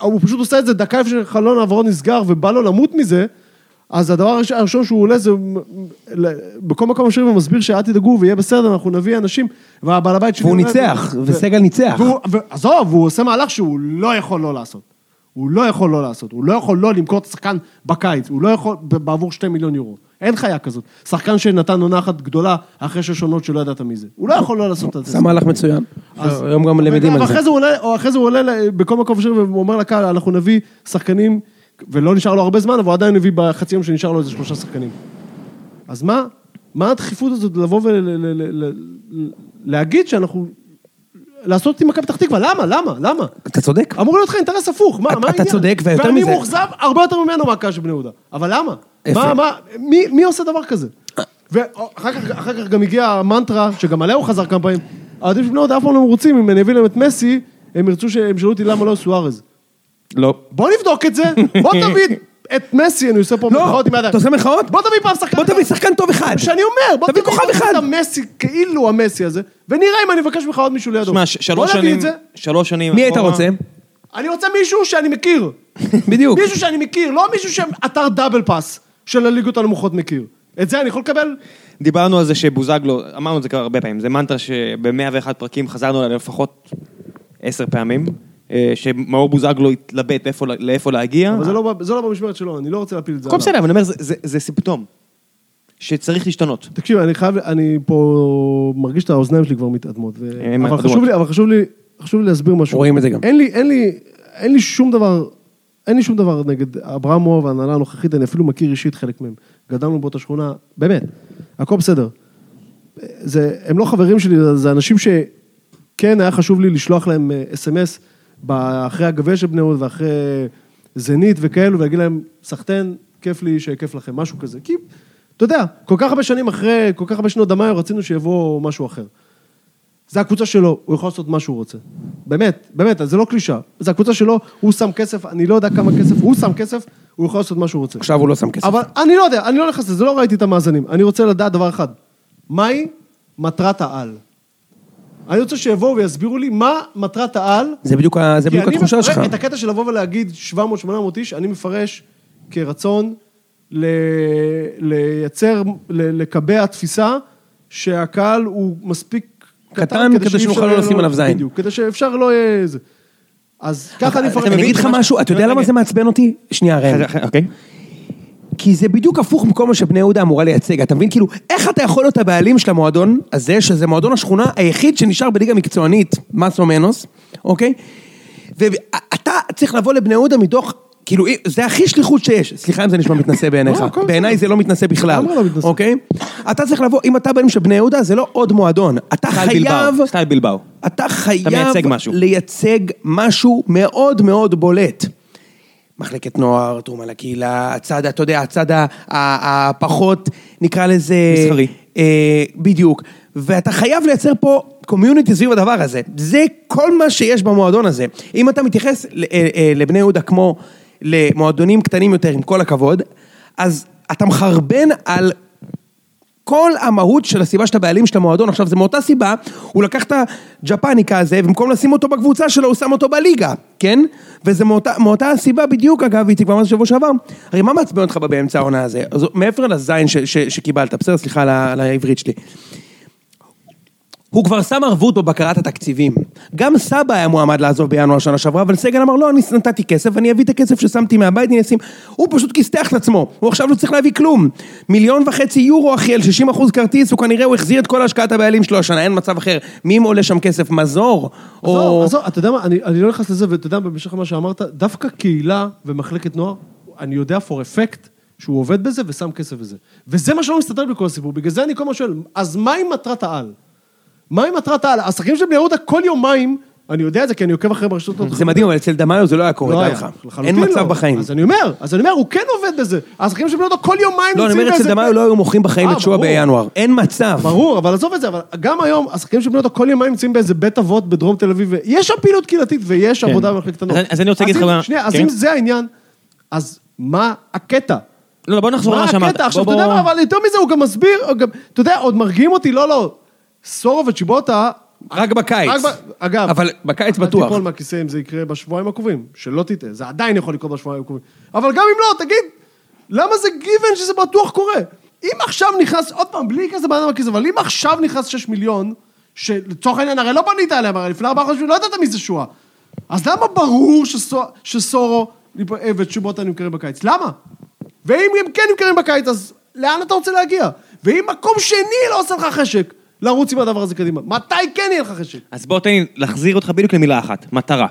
הוא פשוט עושה את זה דקה לפני שחלון העברות נסגר ובא לו למות מזה, אז הדבר הראש- הראשון שהוא עולה זה, בכל מקום משאיר ומסביר שאל תדאגו ויהיה בסדר, אנחנו נביא אנשים, והבעל הבית שלי... והוא ניצח, ו- וסגל ניצח. עזוב, הוא עושה מהלך שהוא לא יכול לא לעשות. הוא לא יכול לא לעשות, הוא לא יכול לא למכור את השחקן בקיץ, הוא לא יכול בעבור שתי מיליון יורו. אין חיה כזאת. שחקן שנתן עונה אחת גדולה אחרי שש עונות שלא ידעת מי זה. הוא לא יכול לא לעשות את זה. עשה מהלך מצוין. היום גם למדים על זה. ואחרי זה הוא עולה, זה הוא בכל מקום אפשרי והוא אומר לקהל, אנחנו נביא שחקנים, ולא נשאר לו הרבה זמן, אבל הוא עדיין הביא בחצי יום שנשאר לו איזה שלושה שחקנים. אז מה, מה הדחיפות הזאת לבוא ולהגיד שאנחנו, לעשות עם מכבי פתח תקווה, למה, למה, למה? אתה צודק. אמור להיות לך אינטרס הפוך, מה, אתה- מה אתה העניין? צודק, ויותר ואני מזה- מאוכזב הרבה יותר ממנו מהקהל של בני יהודה. אבל למה? מה, מה, מי, מי עושה דבר כזה? ואחר כך, אחר כך גם הגיעה המנטרה, שגם עליה הוא חזר כמה פעמים, האוהדים של בני יהודה אף פעם לא מרוצים, אם אני אביא להם את מסי, הם ירצו שהם ישאלו אותי למה לא סוארז. לא. בוא נבדוק את זה, בוא תביא את מסי, אני עושה פה לא, מחאות עם הידיים. אתה עושה מחאות? בוא תביא פעם שחקן. בוא תביא שחקן טוב אחד. שאני אומר, בוא תביא כוכב אחד. את המסי, כאילו המסי הזה, ונראה אם אני מבקש ממך עוד מישהו לידו. שמע, שלוש שנים. שלוש שנים מי היית. רוצה? אני רוצה מישהו שאני מכיר. בדיוק. מישהו שאני מכיר, לא מישהו שאתר דאבל פאס של הליגות הנמוכות מכיר. את זה אני יכול לקבל? דיברנו על זה שבוזגלו, אמרנו את זה כבר הרבה פעמים, זה מנטרה שב-101 פרקים חזרנו עליה לפחות עשר פעמים, שמאור בוזגלו התלבט לאיפה, להגיע. אבל זה לא זה לא במשמרת שלו, אני לא רוצה להפיל את זה הכל. בסדר, אבל אני אומר, זה- סימפטום. שצריך להשתנות. תקשיב, אני חייב, אני פה מרגיש את האוזניים שלי כבר מתאדמות. ו... הם אבל. חשוב לי, אבל חשוב לי, חשוב לי להסביר משהו. רואים את זה גם. אין לי, אין לי, אין לי שום דבר, אין לי שום דבר נגד אברמוב וההנהלה הנוכחית, אני אפילו מכיר אישית חלק מהם. גדלנו באותה שכונה, באמת, הכל בסדר. זה, הם לא חברים שלי, זה- אנשים שכן היה חשוב לי לשלוח להם אה, אס.אם.אס אחרי הגביע של בני יהודה ואחרי זנית וכאלו, ולהגיד להם, סחטיין, כיף לי שכיף לכם, משהו כזה. כי, אתה יודע, כל כך הרבה שנים אחרי, כל כך הרבה שנות דמיו, רצינו שיבוא משהו אחר. זה הקבוצה שלו, הוא יכול לעשות מה שהוא רוצה. באמת, באמת, זה לא קלישה. זה הקבוצה שלו, הוא שם כסף, אני לא יודע כמה כסף, הוא שם כסף, הוא יכול לעשות מה שהוא רוצה. עכשיו הוא לא שם כסף. אבל אני לא יודע, אני לא נכנס לזה, לא ראיתי את המאזנים. אני רוצה לדעת דבר אחד, מהי מטרת העל? אני רוצה שיבואו ויסבירו לי מה מטרת העל. זה בדיוק ה- זה כי בדיוק אני התחושה שלך. מפרש את הקטע של לבוא ולהגיד 700-800 איש, אני מפרש כרצון ל... לייצר, ל... לקבע תפיסה שהקהל הוא מספיק קטן כדי שאי שנוכל אפשר לא יהיה לשים לו- עליו זין. בדיוק, כדי שאפשר לא יהיה זה. אז ככה אני מפרש. אני אגיד לך משהו, אתה יודע למה זה מעצבן אותי? שנייה, ראם. אוקיי. כי זה בדיוק הפוך מכל מה שבני יהודה אמורה לייצג, אתה מבין? כאילו, איך אתה יכול להיות הבעלים של המועדון הזה, שזה מועדון השכונה היחיד שנשאר בליגה מקצוענית, מסו מנוס, אוקיי? ואתה צריך לבוא לבני יהודה מתוך, כאילו, זה הכי שליחות שיש. סליחה אם זה נשמע מתנשא בעיניך. לא, הכל בעיניי זה לא מתנשא בכלל, לא מתנשא. אוקיי? אתה צריך לבוא, אם אתה בעלים של בני יהודה, זה לא עוד מועדון. אתה חייב... סטייל בילבאו. אתה חייב מייצג משהו. לייצג משהו מאוד מאוד בולט. מחלקת נוער, תרומה לקהילה, הצד, אתה יודע, הצד הפחות, נקרא לזה... מסחרי. אה, בדיוק. ואתה חייב לייצר פה community סביב הדבר הזה. זה כל מה שיש במועדון הזה. אם אתה מתייחס אה, אה, לבני יהודה כמו למועדונים קטנים יותר, עם כל הכבוד, אז אתה מחרבן על כל המהות של הסיבה שאתה בעלים של המועדון, עכשיו זה מאותה סיבה, הוא לקח את הג'פניקה הזה, ובמקום לשים אותו בקבוצה שלו, הוא שם אותו בליגה, כן? וזה מאותה, מאותה הסיבה בדיוק, אגב, איציק אמרתי שבוע שעבר, הרי מה מעצבן אותך באמצע העונה הזה? מעבר לזין שקיבלת, בסדר, סליחה על העברית שלי. הוא כבר שם ערבות בבקרת התקציבים. גם סבא היה מועמד לעזוב בינואר שנה שעברה, אבל סגל אמר, לא, אני נתתי כסף, אני אביא את הכסף ששמתי מהבית, אני אשים... הוא פשוט כיסתח את עצמו, הוא עכשיו לא צריך להביא כלום. מיליון וחצי יורו, אחי, על 60 אחוז כרטיס, הוא כנראה, הוא החזיר את כל השקעת הבעלים שלו השנה, אין מצב אחר. מי עולה שם כסף? מזור? או... עזוב, אתה יודע מה, אני, אני לא נכנס לזה, ואתה יודע, במשך מה שאמרת, דווקא קהילה ומחלקת נוער, אני יודע for effect שהוא עובד בזה ושם כסף בזה. וזה מה שלא מסתדר בכל הסיפור, בגלל זה אני כל הזמן שואל, אז מהי מטרת העל? מהי מטרת העל? השחקנים של בני יהודה כל יומיים, אני יודע את זה כי אני עוקב אחרי ברשתות. זה מדהים, אבל אצל דמאיו זה לא היה קורה, לא דע לך. אין מצב לא. בחיים. אז אני אומר, אז אני אומר, הוא כן עובד בזה. השחקנים של בני יהודה כל יומיים לא, אני אומר, אצל דמאיו לא היו מוכרים בחיים אה, את שועה ברור. בינואר. אין מצב. ברור, אבל עזוב את זה, אבל גם היום, השחקנים של בני יהודה כל יומיים נמצאים באיזה בית אבות בדרום תל אביב, ויש שם פעילות קהילתית ויש עבודה במחלקת הנוער. אז אני- אז אני רוצה להגיד אם- לך מה- שנייה, אז כן. אם זה העניין, אז מה הקטע? לא, לא, בוא נחזור מה למה שאמרת. הקטע? עכשיו, אתה יודע מה, אבל יותר מזה, הוא גם מסביר, אתה יודע, עוד מרגיעים אותי, לא, לא. סורו וצ'יבוטה... רק בקיץ. רק ב- אגב, אבל בקיץ בטוח. תיפול מהכיסא אם זה יקרה בשבועיים הקרובים, שלא תטעה, זה עדיין יכול לקרות בשבועיים הקרובים. אבל גם אם לא, תגיד, למה זה גיוון שזה בטוח קורה? אם עכשיו נכנס, עוד פעם, בלי כזה בן אדם בכיס, אבל אם עכשיו נכנס 6 מיליון, שלצורך העניין הרי לא בנית עליהם, הרי לפני ארבעה חודשים לא ידעת מי זה שואה. אז למה ברור שסו- שסורו וצ'ובוטה נמכרים בקיץ? למה? ואם הם כן נמכרים בקיץ, אז לאן אתה רוצה להגיע? ואם מקום שני לא עושה לך חשק, לרוץ עם הדבר הזה קדימה, מתי כן יהיה לך חשק? אז בוא תן לי להחזיר אותך בדיוק למילה אחת, מטרה.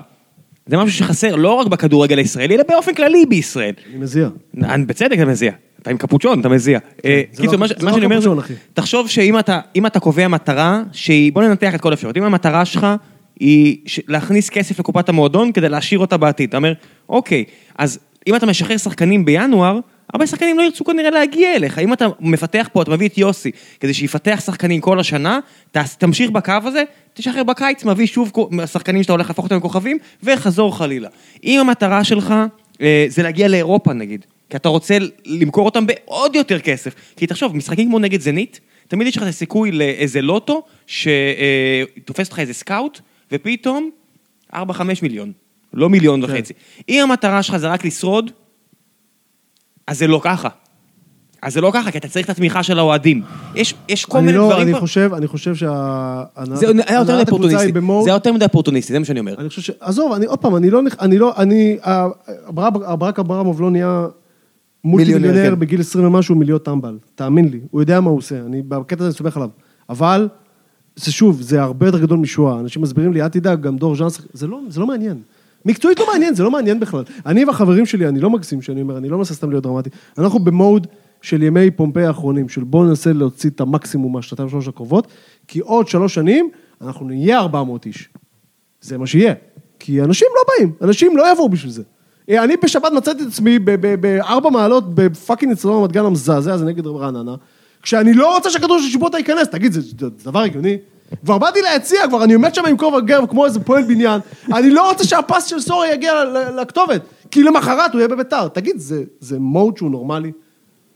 זה משהו שחסר לא רק בכדורגל הישראלי, אלא באופן כללי בישראל. אני מזיע. אני- בצדק אתה מזיע. אתה עם קפוצ'ון, אתה מזיע. אה, זה קיצור, לא- מה זה לא שאני אומר, אחי. תחשוב שאם אתה קובע מטרה שהיא, בוא ננתח את כל האפשרויות, אם המטרה שלך היא להכניס כסף לקופת המועדון כדי להשאיר אותה בעתיד, אתה אומר, אוקיי, אז אם אתה משחרר שחקנים בינואר, הרבה שחקנים לא ירצו כנראה להגיע אליך. אם אתה מפתח פה, אתה מביא את יוסי, כדי שיפתח שחקנים כל השנה, תמשיך בקו הזה, תשחרר בקיץ, מביא שוב שחקנים שאתה הולך להפוך אותם לכוכבים, וחזור חלילה. אם המטרה שלך אה, זה להגיע לאירופה נגיד, כי אתה רוצה למכור אותם בעוד יותר כסף. כי תחשוב, משחקים כמו נגד זנית, תמיד יש לך את הסיכוי לאיזה לוטו, שתופס אותך איזה סקאוט, ופתאום 4-5 מיליון, לא מיליון כן. וחצי. אם המטרה שלך זה רק לשרוד, אז זה לא ככה. אז זה לא ככה, כי אתה צריך את התמיכה של האוהדים. יש, יש כל אני מיני לא, דברים אני כבר. חושב, אני חושב שהנהלת זה היה יותר מדי במוד, זה היה יותר מדי אופורטוניסטי, זה מה שאני אומר. אני חושב ש... עזוב, אני עוד פעם, אני לא, אני לא, אני, ברק אברמוב לא נהיה מולטי מיליונר, מיליונר כן. בגיל 20 ומשהו מלהיות טמבל, תאמין לי, הוא יודע מה הוא עושה, אני בקטע הזה אני סומך עליו, אבל, זה שוב, זה הרבה יותר גדול משואה, אנשים מסבירים לי, אל תדאג, גם דור ז'אנס, זה לא, זה לא מעניין. מקצועית לא מעניין, זה לא מעניין בכלל. אני והחברים שלי, אני לא מגזים שאני אומר, אני לא מנסה סתם להיות דרמטי, אנחנו במוד של ימי פומפיי האחרונים, של בואו ננסה להוציא את המקסימום מהשנתיים שלוש הקרובות, כי עוד שלוש שנים, אנחנו נהיה 400 איש. זה מה שיהיה. כי אנשים לא באים, אנשים לא יבואו בשביל זה. אה, אני בשבת מצאתי את עצמי בארבע מעלות בפאקינג אצטדיון רמת גן המזעזע הזה נגד רעננה, כשאני לא רוצה שהכדור של שיבוטה ייכנס, תגיד, זה דבר הגיוני? כבר באתי ליציע, כבר אני עומד שם עם כובע גרב כמו איזה פועל בניין, אני לא רוצה שהפס של סורי יגיע לכתובת, כי למחרת הוא יהיה בביתר. תגיד, זה, זה מוד שהוא נורמלי?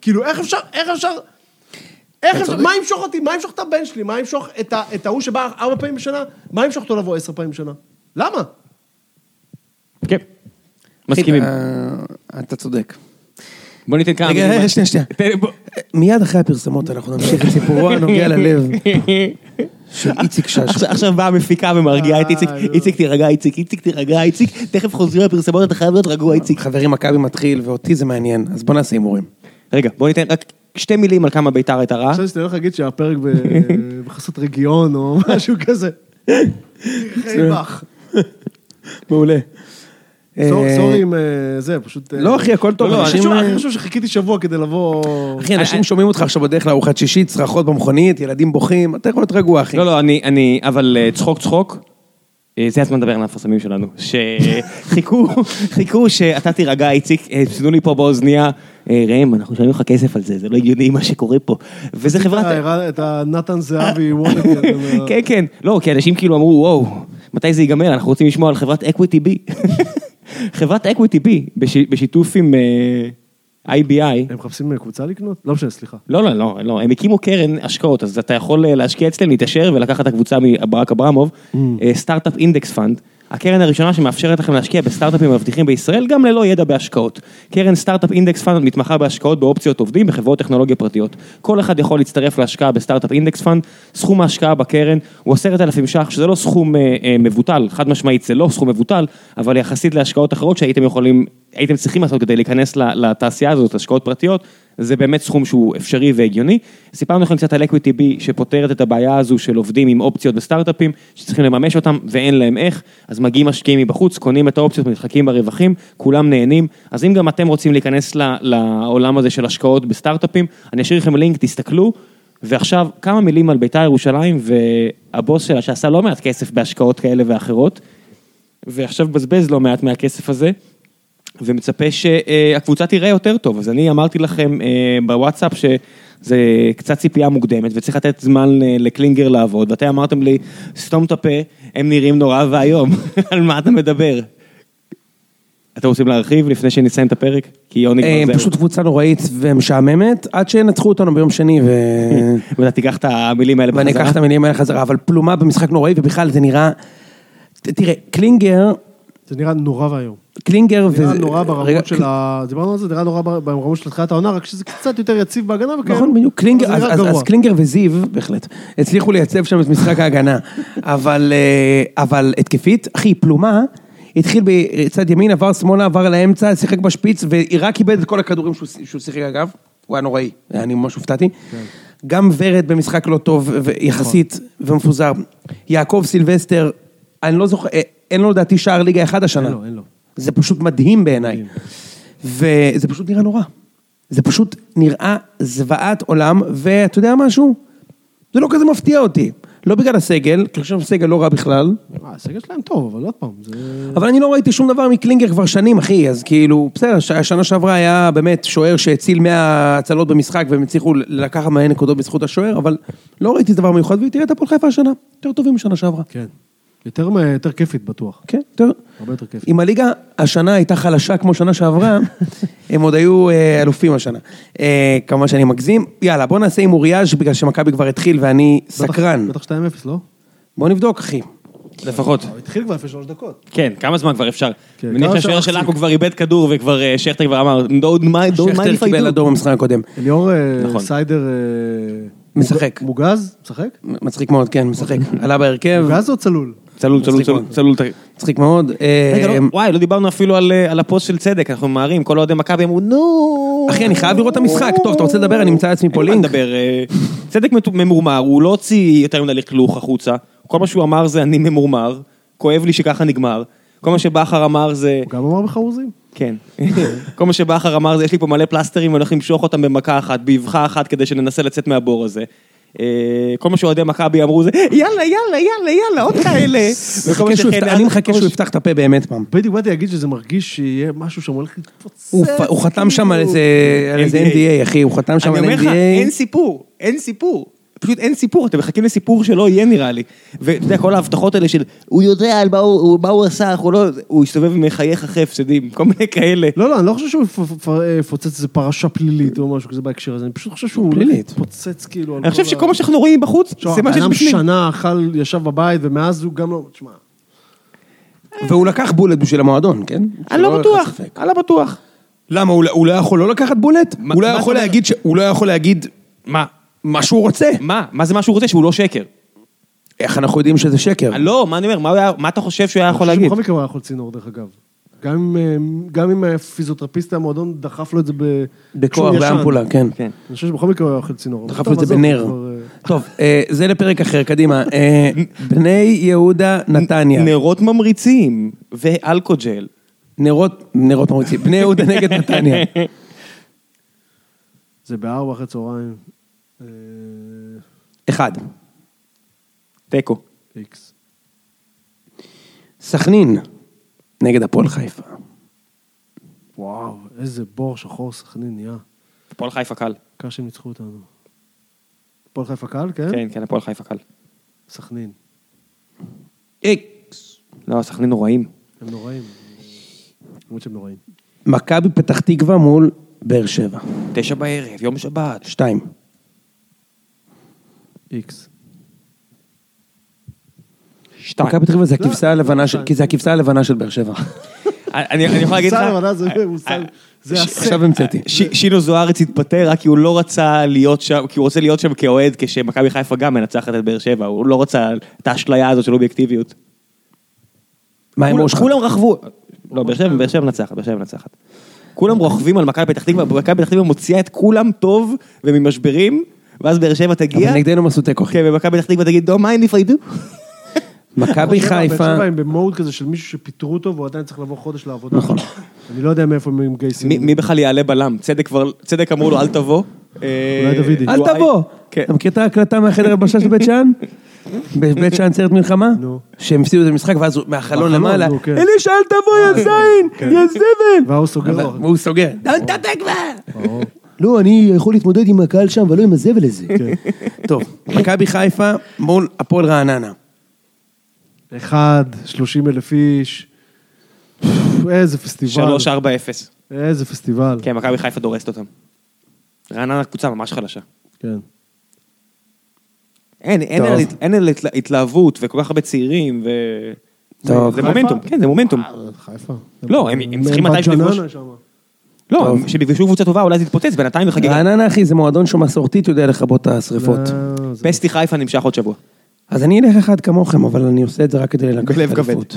כאילו, איך אפשר, איך אפשר... איך אפשר, מה ימשוך אותי? מה ימשוך את הבן שלי? מה ימשוך את ההוא שבא ארבע פעמים בשנה? מה ימשוך אותו לבוא עשר פעמים בשנה? למה? כן. מסכימים. אה, אתה צודק. בוא ניתן כמה רגע. רגע, שנייה, שנייה. מיד אחרי הפרסומות אנחנו נמשיך את סיפורו הנוגע ללב של איציק שש. עכשיו- באה המפיקה ומרגיעה את איציק, אה, נו. איציק תירגע, איציק, איציק תירגע, איציק, תכף חוזרים לפרסמות, אתה חייב להיות רגוע, איציק. חברים, מכבי מתחיל, ואותי זה מעניין, אז בוא נעשה הימורים. רגע, בוא ניתן רק שתי מילים על כמה ביתר הייתה רעה. חשבתי שאתה הולך להגיד שהפרק בחסות רגיון או משהו כזה. חייבך. מעולה. אה, סורי עם אה, זה, פשוט... אה, לא, אחי, הכל טוב, לא, לא, אני חושב- שחיכיתי שבוע כדי לבוא... אחי, אנשים שומעים אותך עכשיו בדרך לארוחת שישית, צרחות במכונית, ילדים בוכים, אתה יכול להיות רגוע, אחי. לא, לא, אני, אני, אבל צחוק צחוק, זה הזמן לדבר על המפרסמים שלנו, שחיכו, חיכו שאתה תירגע, איציק, תנו לי פה באוזנייה, ראם, אנחנו משלמים לך כסף על זה, זה לא הגיוני מה שקורה פה. וזה חברת... את הנתן זהבי. כן, כן, לא, כי אנשים כאילו אמרו, וואו, מתי זה ייגמר? אנחנו רוצים לשמוע על חברת EquityBee. חברת EquityBee, בשיתוף עם... אה, IBI, הם מחפשים קבוצה לקנות? לא משנה, סליחה. לא, לא, לא, לא, הם הקימו קרן השקעות, אז אתה יכול אה, להשקיע אצלם, להתעשר ולקחת את הקבוצה מברק אברמוב, אה, Startup Index Fund. הקרן הראשונה שמאפשרת לכם להשקיע בסטארט-אפים מבטיחים בישראל, גם ללא ידע בהשקעות. קרן Startup Index Fund מתמחה בהשקעות באופציות עובדים בחברות טכנולוגיה פרטיות. כל אחד יכול להצטרף להשקעה ב Startup Index Fund, סכום ההשקעה בקרן הוא עשרת אלפים ש"ח, שזה לא סכום אה, אה, מבוטל, חד משמעית זה לא סכום מבוטל, אבל יחסית להשקעות אחרות שהייתם יכולים, הייתם צריכים לעשות כדי להיכנס לתעשייה הזאת, השקעות פרטיות, זה באמת סכום שהוא אפשרי והגיוני. סיפרנו לכם קצת על EquityBee שפותרת את הבעיה הזו של עובדים עם אופציות בסטארט-אפים, שצריכים לממש אותם ואין להם איך, אז מגיעים משקיעים מבחוץ, קונים את האופציות, מתחלקים ברווחים, כולם נהנים. אז אם גם אתם רוצים להיכנס לעולם הזה של השקעות בסטארט-אפים, אני אשאיר לכם לינק, תסתכלו. ועכשיו, כמה מילים על בית"ר ירושלים והבוס שלה שעשה לא מעט כסף בהשקעות כאלה ואחרות, ועכשיו מבזבז לא מעט מהכסף הזה. ומצפה שהקבוצה תראה יותר טוב. אז אני אמרתי לכם אה, בוואטסאפ שזה קצת ציפייה מוקדמת וצריך לתת זמן אה, לקלינגר לעבוד, ואתם אמרתם לי, סתום את הפה, הם נראים נורא ואיום, על מה אתה מדבר? אתם רוצים להרחיב לפני שנסיים את הפרק? כי יוני אה, כבר זהו. פשוט קבוצה נוראית ומשעממת, עד שינצחו אותנו ביום שני ו... ואתה תיקח את המילים האלה ואני אקח את המילים האלה חזרה, אבל פלומה במשחק נוראי, ובכלל זה נראה... תראה, קלינגר, זה נראה נורא ואיום. קלינגר ו... נראה נורא ברמות של ה... דיברנו על זה, נראה נורא בר- ברמות של תחילת העונה, רק שזה קצת יותר יציב בהגנה וכאילו. נכון, בדיוק, קלינגר, אז, קלינגר וזיו, בהחלט, הצליחו לייצב שם את משחק ההגנה, אבל, אה, אבל התקפית, אחי, פלומה, התחיל בצד ימין, עבר שמאלה, עבר לאמצע, שיחק בשפיץ, ורק איבד את כל הכדורים שהוא, שיחק אגב, הוא היה נוראי, אני ממש הופתעתי. גם ורד במשחק לא טוב, ויחסית, ומפוזר. יעקב סילבסטר, אני לא זוכר, אה, אין לו לדעתי שער ליגה אחד השנה. אין לו, אין לו. זה פשוט מדהים בעיניי. וזה פשוט נראה נורא. זה פשוט נראה זוועת עולם, ואתה יודע משהו? זה לא כזה מפתיע אותי. לא בגלל הסגל, כי אני חושב שהסגל לא רע בכלל, אה, הסגל שלהם טוב, אבל עוד פעם, זה... אבל אני לא ראיתי שום דבר מקלינגר כבר שנים, אחי, אז כאילו, בסדר, השנה שעברה היה באמת שוער שהציל 100 הצלות במשחק, והם הצליחו לקחת מלא נקודות בזכות השוער, אבל לא ראיתי דבר מיוחד, ותראה את הפועל חיפה השנה, יותר טובים משנה שעברה. כן. יותר יותר כיפית בטוח. כן, יותר. הרבה יותר כיפית. אם הליגה השנה הייתה חלשה כמו שנה שעברה, הם עוד היו אה, אלופים השנה. אה, כמובן שאני מגזים. יאללה, בוא נעשה עם אוריאז' בגלל שמכבי כבר התחיל ואני בטח- סקרן. בטח 2-0, לא? בוא נבדוק, אחי. לפחות. הוא התחיל כבר לפני שלוש דקות. כן, כמה זמן כבר אפשר? כן, מניח כמה שהשוער של עכו? כבר איבד כדור וכבר אה, שכטר כבר אמר, mind, don't mind שכטר קיבל. אדום במשחק הקודם. אליאור אה, נכון. סיידר... אה, משחק. מוגז? משחק? מצחיק מאוד, כן, משחק. עלה בהרכב, מוגז או צלול? צלול, צלול, צלול. צלול. מצחיק מאוד. אה, לא, וואי, לא דיברנו אפילו על, אה, על הפוסט של צדק, אנחנו ממהרים, כל אוהדי מכבי אמרו, נו. אחי, אני חייב לראות את המשחק. טוב, אתה רוצה לדבר? אני אמצא לעצמי פה לינק. אה, צדק ממורמר, הוא לא הוציא יותר מדי לכלוך החוצה, כל מה שהוא אמר זה אני ממורמר, כואב לי שככה נגמר, כל מה שבכר אמר זה, הוא גם אמר בחרוזים? כן, כל מה שבכר אמר זה יש לי פה מלא פלסטרים, אני הולך למשוך אותם במכה אחת, באבחה אחת כדי שננסה לצאת מהבור הזה. אה, כל מה שאוהדי מכבי אמרו זה יאללה יאללה יאללה יאללה עוד כאלה. אני מחכה שהוא יפתח את הפה באמת פעם. בדיוק באתי להגיד שזה מרגיש שיהיה משהו שם הולך להתפוצץ. הוא חתם שם על איזה על איזה NDA. NDA, אחי, הוא חתם שם אני על אומר לך, אין NDA. סיפור, אין סיפור. פשוט אין סיפור, אתם מחכים לסיפור שלא יהיה נראה לי. ואתה יודע, כל ההבטחות האלה של, הוא יודע על מה הוא, מה הוא עשה, הוא לא, הוא הסתובב ומחייך אחרי הפסדים, כל מיני כאלה. לא, לא, אני לא חושב שהוא יפ- יפ- יפוצץ איזה פרשה פלילית או משהו כזה בהקשר הזה, אני פשוט חושב שהוא. להתפוצץ כאילו. אני חושב שכל מה שאנחנו רואים בחוץ, זה מה שיש בפנים. שנה אכל, ישב בבית, ומאז הוא גם לא... תשמע, והוא לקח בולט בשביל המועדון, כן? אני לא בטוח. אני לא בטוח. למה, הוא לא- לא יכול לא לקחת בולט? לא הוא לא יכול להגיד מה? מה שהוא רוצה. מה? מה זה מה שהוא רוצה? שהוא לא שקר. איך אנחנו יודעים שזה שקר? לא, מה אני אומר, מה הוא היה- מה אתה חושב שהוא היה יכול אני חושב להגיד? שבכל מקרה הוא היה יכול צינור, דרך אגב. גם אם, אה, גם אם הפיזיותרפיסט המועדון דחף לו את זה ב... בכוח, כשהוא ישן. באמפולה, כן. כן. אני חושב שבכל מקרה הוא היה יכול צינור. דחף טוב, לו את זה עזוב, בנר. כבר, אה, טוב, אה, זה לפרק אחר, קדימה. אה, בני יהודה נתניה. נרות ממריצים ואלכוג'ל. נרות, נרות מרוצים. בני יהודה נגד נתניה. זה בארבע אחרי צהריים. אה, אחד. תיקו. איקס. סכנין נגד הפועל חיפה. וואו, איזה בור שחור סכנין נהיה. הפועל חיפה קל. קר שהם ניצחו אותנו. הפועל חיפה קל, כן? כן, כן, הפועל חיפה קל. סכנין. איקס. לא, סכנין נוראים. הם נוראים. למרות שהם נוראים. מכבי פתח תקווה מול באר שבע. תשע בערב, יום שבת. שתיים. איקס. שתיים. מכבי פתח תקווה זה הכבשה הלבנה של, כי זה הכבשה הלבנה של באר שבע. אני אני יכול להגיד לך... זה מושג, זה ש- הסט. עכשיו המצאתי. ש- שינו זוארץ התפטר רק כי הוא לא רצה להיות שם, כי הוא רוצה להיות שם כאוהד כשמכבי חיפה גם מנצחת את באר שבע, הוא לא רצה את האשליה הזאת של אובייקטיביות. מה עם אושך? כולם רכבו, לא, באר שבע, באר שבע מנצחת, באר שבע מנצחת. כולם רוכבים על מכבי פתח תקווה, מכבי פתח תקווה מוציאה את כולם טוב וממשברים, ואז באר שבע תגיע, אבל נגדנו הם עשו תיקו. אחי. כן, ומכבי פתח תקווה תגיד, don't mind if I do. מכבי חיפה, באר שבע הם במוד כזה של מישהו שפיטרו אותו והוא עדיין צריך לבוא חודש לעבודה. נכון. אני לא יודע מאיפה הם מגייסים. מי בכלל יעלה בלם? צדק כבר, צדק אמרו לו אל תבוא. אה, אולי דוידי. אל. תבוא. כן. אתה מכיר את ההקלטה מהחדר הלבשה של בית שאן? בבית שאן סרט מלחמה? נו. שהם הפסידו את המשחק ואז הוא מהחלון למעלה, כן. אלישע אל תבוא יא זין, יא זבל. והוא סוגר. והוא סוגר. תתק כבר. לא, אני יכול להתמודד עם הקהל שם ולא עם הזבל הזה. טוב, מכבי חיפה מול הפועל רעננה. אחד, שלושים אלף איש. איזה פסטיבל. שלוש, ארבע, אפס. איזה פסטיבל. כן, מכבי חיפה דורסת אותם. רעננה קבוצה ממש חלשה. כן. אין, אין, אין על התלה- התלהבות וכל כך הרבה צעירים ו... טוב. זה? מומנטום, כן, זה מומנטום. אה, חיפה. לא, הם- הם צריכים מתישהו לפגוש. לא. כשהם יפגשו קבוצה טובה אולי זה יתפוצץ, בינתיים בחגיגה. רעננה אחי זה מועדון שמסורתית יודע לכבות את השריפות. אה, זה- פסטי חיפה נמשך עוד שבוע. אז אני אלך אחד כמוכם, אבל אני עושה את זה רק כדי לקחת. אליפות.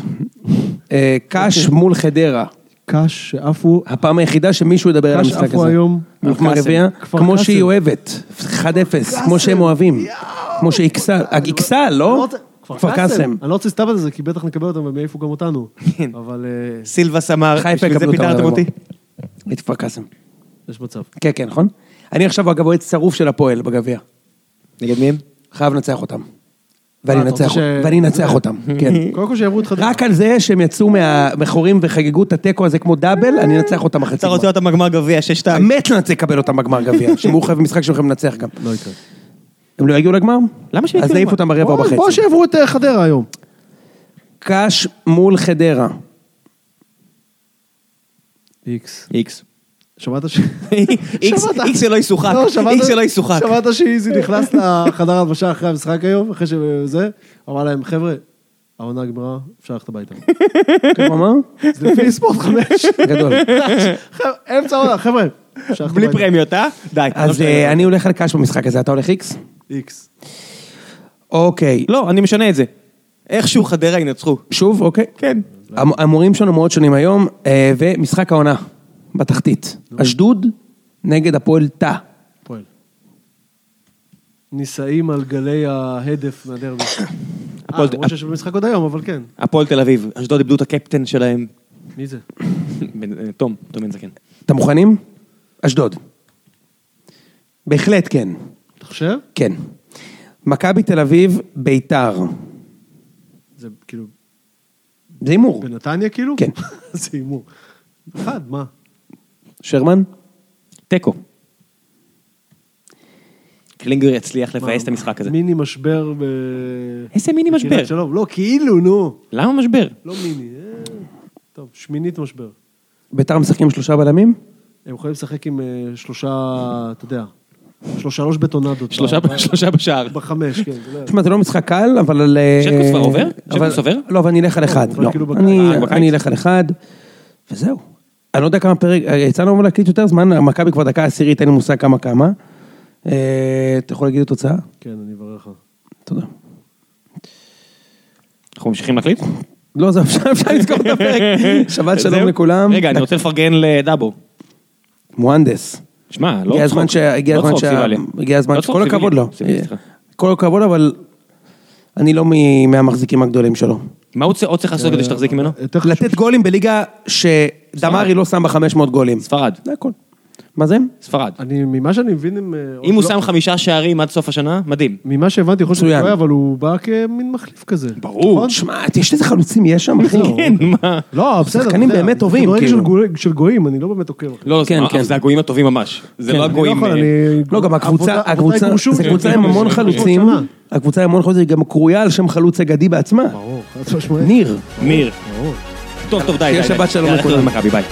אה, קאש מול חדרה. קאש שעפו, הפעם היחידה שמישהו ידבר על קאש המשחק עפו הזה. היום. קאסם. מהרביעייה, כפר כמו. שהיא אוהבת, 1-0, כמו שהם אוהבים. כמו שאיקסל, איקסל, אני לא? רוצה- כפר קאסם. אני לא רוצה להסתלבט על זה, כי בטח נקבל אותם והם יעיפו גם אותנו. כן. אבל אה, סילבס אמר, חיפה בשביל זה פיטרתם. אותי. את כפר קאסם. יש מצב. כן, כן, נכון? אני עכשיו אגב אוהד שרוף של הפועל בגביע. נגד מי הם? חייב לנצח אותם. ואני אה, אנצח ואני אנצח אותם, כן. קודם כל שיעברו חדרה. רק על זה שהם יצאו מהמכורים וחגגו את התיקו הזה כמו דאבל, אני אנצח אותם בחצי אתה רוצה. אותם בגמר גביע, 6-2. מת לנצח לקבל אותם בגמר גביע, שהם חייב במשחק שהם יכולים לנצח גם. לא יקרה. הם לא יגיעו לגמר? למה שהם אז יגיעו נעיף? אותם ברבע וחצי. בוא שיעברו את חדרה היום. קאש מול חדרה. איקס. איקס. שמעת ש... איקס שלא ישוחק, לא, איקס שלא ישוחק. שמעת שאיזי נכנס לחדר הלבשה אחרי המשחק היום, אחרי שזה, אמר להם, חבר'ה, העונה נגמרה, אפשר ללכת הביתה. הוא אמר? זה לפי ספורט חמש. גדול. אמצע העונה, חבר'ה, בלי. פרמיות, אה? די. לא אז. אה, אני הולך על קאש במשחק הזה, אתה הולך איקס? איקס. אוקיי. לא, אני משנה את זה. איכשהו חדרה ינצחו. שוב, אוקיי. כן. המ- המורים שלנו מאוד שונים היום, אה, ומשחק העונה, בתחתית. אשדוד נגד הפועל תא. פועל. נישאים על גלי ההדף מהדרבי. הפועל- אה, למרות שיש במשחק עוד היום, אבל כן. הפועל תל אביב, אשדוד איבדו את הקפטן שלהם. מי זה? אה, תום, תום בן זקן. אתם מוכנים? אשדוד. בהחלט כן. אתה חושב? כן. מכבי תל אביב, ביתר. זה כאילו, זה הימור. בנתניה כאילו? כן. זה הימור. אחד, מה? שרמן? תיקו. קלינגר יצליח לבאס את המשחק הזה. מיני משבר ב... איזה מיני משבר? שלום. לא, כאילו, נו. למה משבר? לא מיני. אה, טוב, שמינית משבר. ביתר משחקים שלושה בלמים? הם יכולים לשחק עם אה, שלושה, אתה יודע, שלוש בטונדות. שלושה בשער. בחמש, כן. יודע. תשמע, זה לא משחק קל, אבל. אה, שטקוס כבר עובר? אבל- שטקוס עובר? לא, אבל אני אלך על אחד. אבל לא. כאילו. אני- אה. אני אלך על אחד, וזהו. אני לא יודע כמה פרק, אה, יצא לנו להקליט יותר זמן, מכבי כבר דקה עשירית, אין לי מושג כמה כמה. אתה יכול להגיד לי תוצאה? כן, אני אברר לך. תודה. אנחנו ממשיכים להקליט? לא, זהו, אפשר אפשר לזכור את הפרק. שבת שלום? לכולם. רגע, אני רוצה לפרגן לדאבו. מוהנדס. שמע, לא הגיע הזמן צחוק. ש... הגיע לא הזמן צחוק, ש... סיבלי. הגיע הזמן לא ש... צחוק, כל סיבלי. הכבוד לו. כל הכבוד, אבל אני לא מ- מהמחזיקים הגדולים שלו. מה הוא עוד צריך לעשות כדי שתחזיק ממנו? לתת גולים בליגה שדמרי לא שם בה 500 גולים. ספרד. זה הכל. מה זה? ספרד. אני, ממה שאני מבין, הם... אה, אם הוא לא- שם חמישה שערים עד סוף השנה, מדהים. ממה שהבנתי, יכול להיות שהוא. טועה, אבל הוא בא כמין מחליף כזה. ברור. נכון? שמע, יש איזה חלוצים יש שם, אחי. כן, מה? לא, בסדר. שחקנים באמת טובים, כאילו. של גוי- של גויים, אני לא באמת עוקב. אחרי. לא, כן, זה- כן. זה הגויים הטובים ממש. זה כן, לא לא הגויים... אה. לא, גם הקבוצה, הקבוצה, זה. קבוצה עם המון חלוצים. הקבוצה עם המון חלוצים, היא גם קרויה על שם חלוץ אגדי בעצמה. ברור. ניר. ניר. טוב, טוב, די. שיהיה די, די. שבת שלום לכולם. ביי.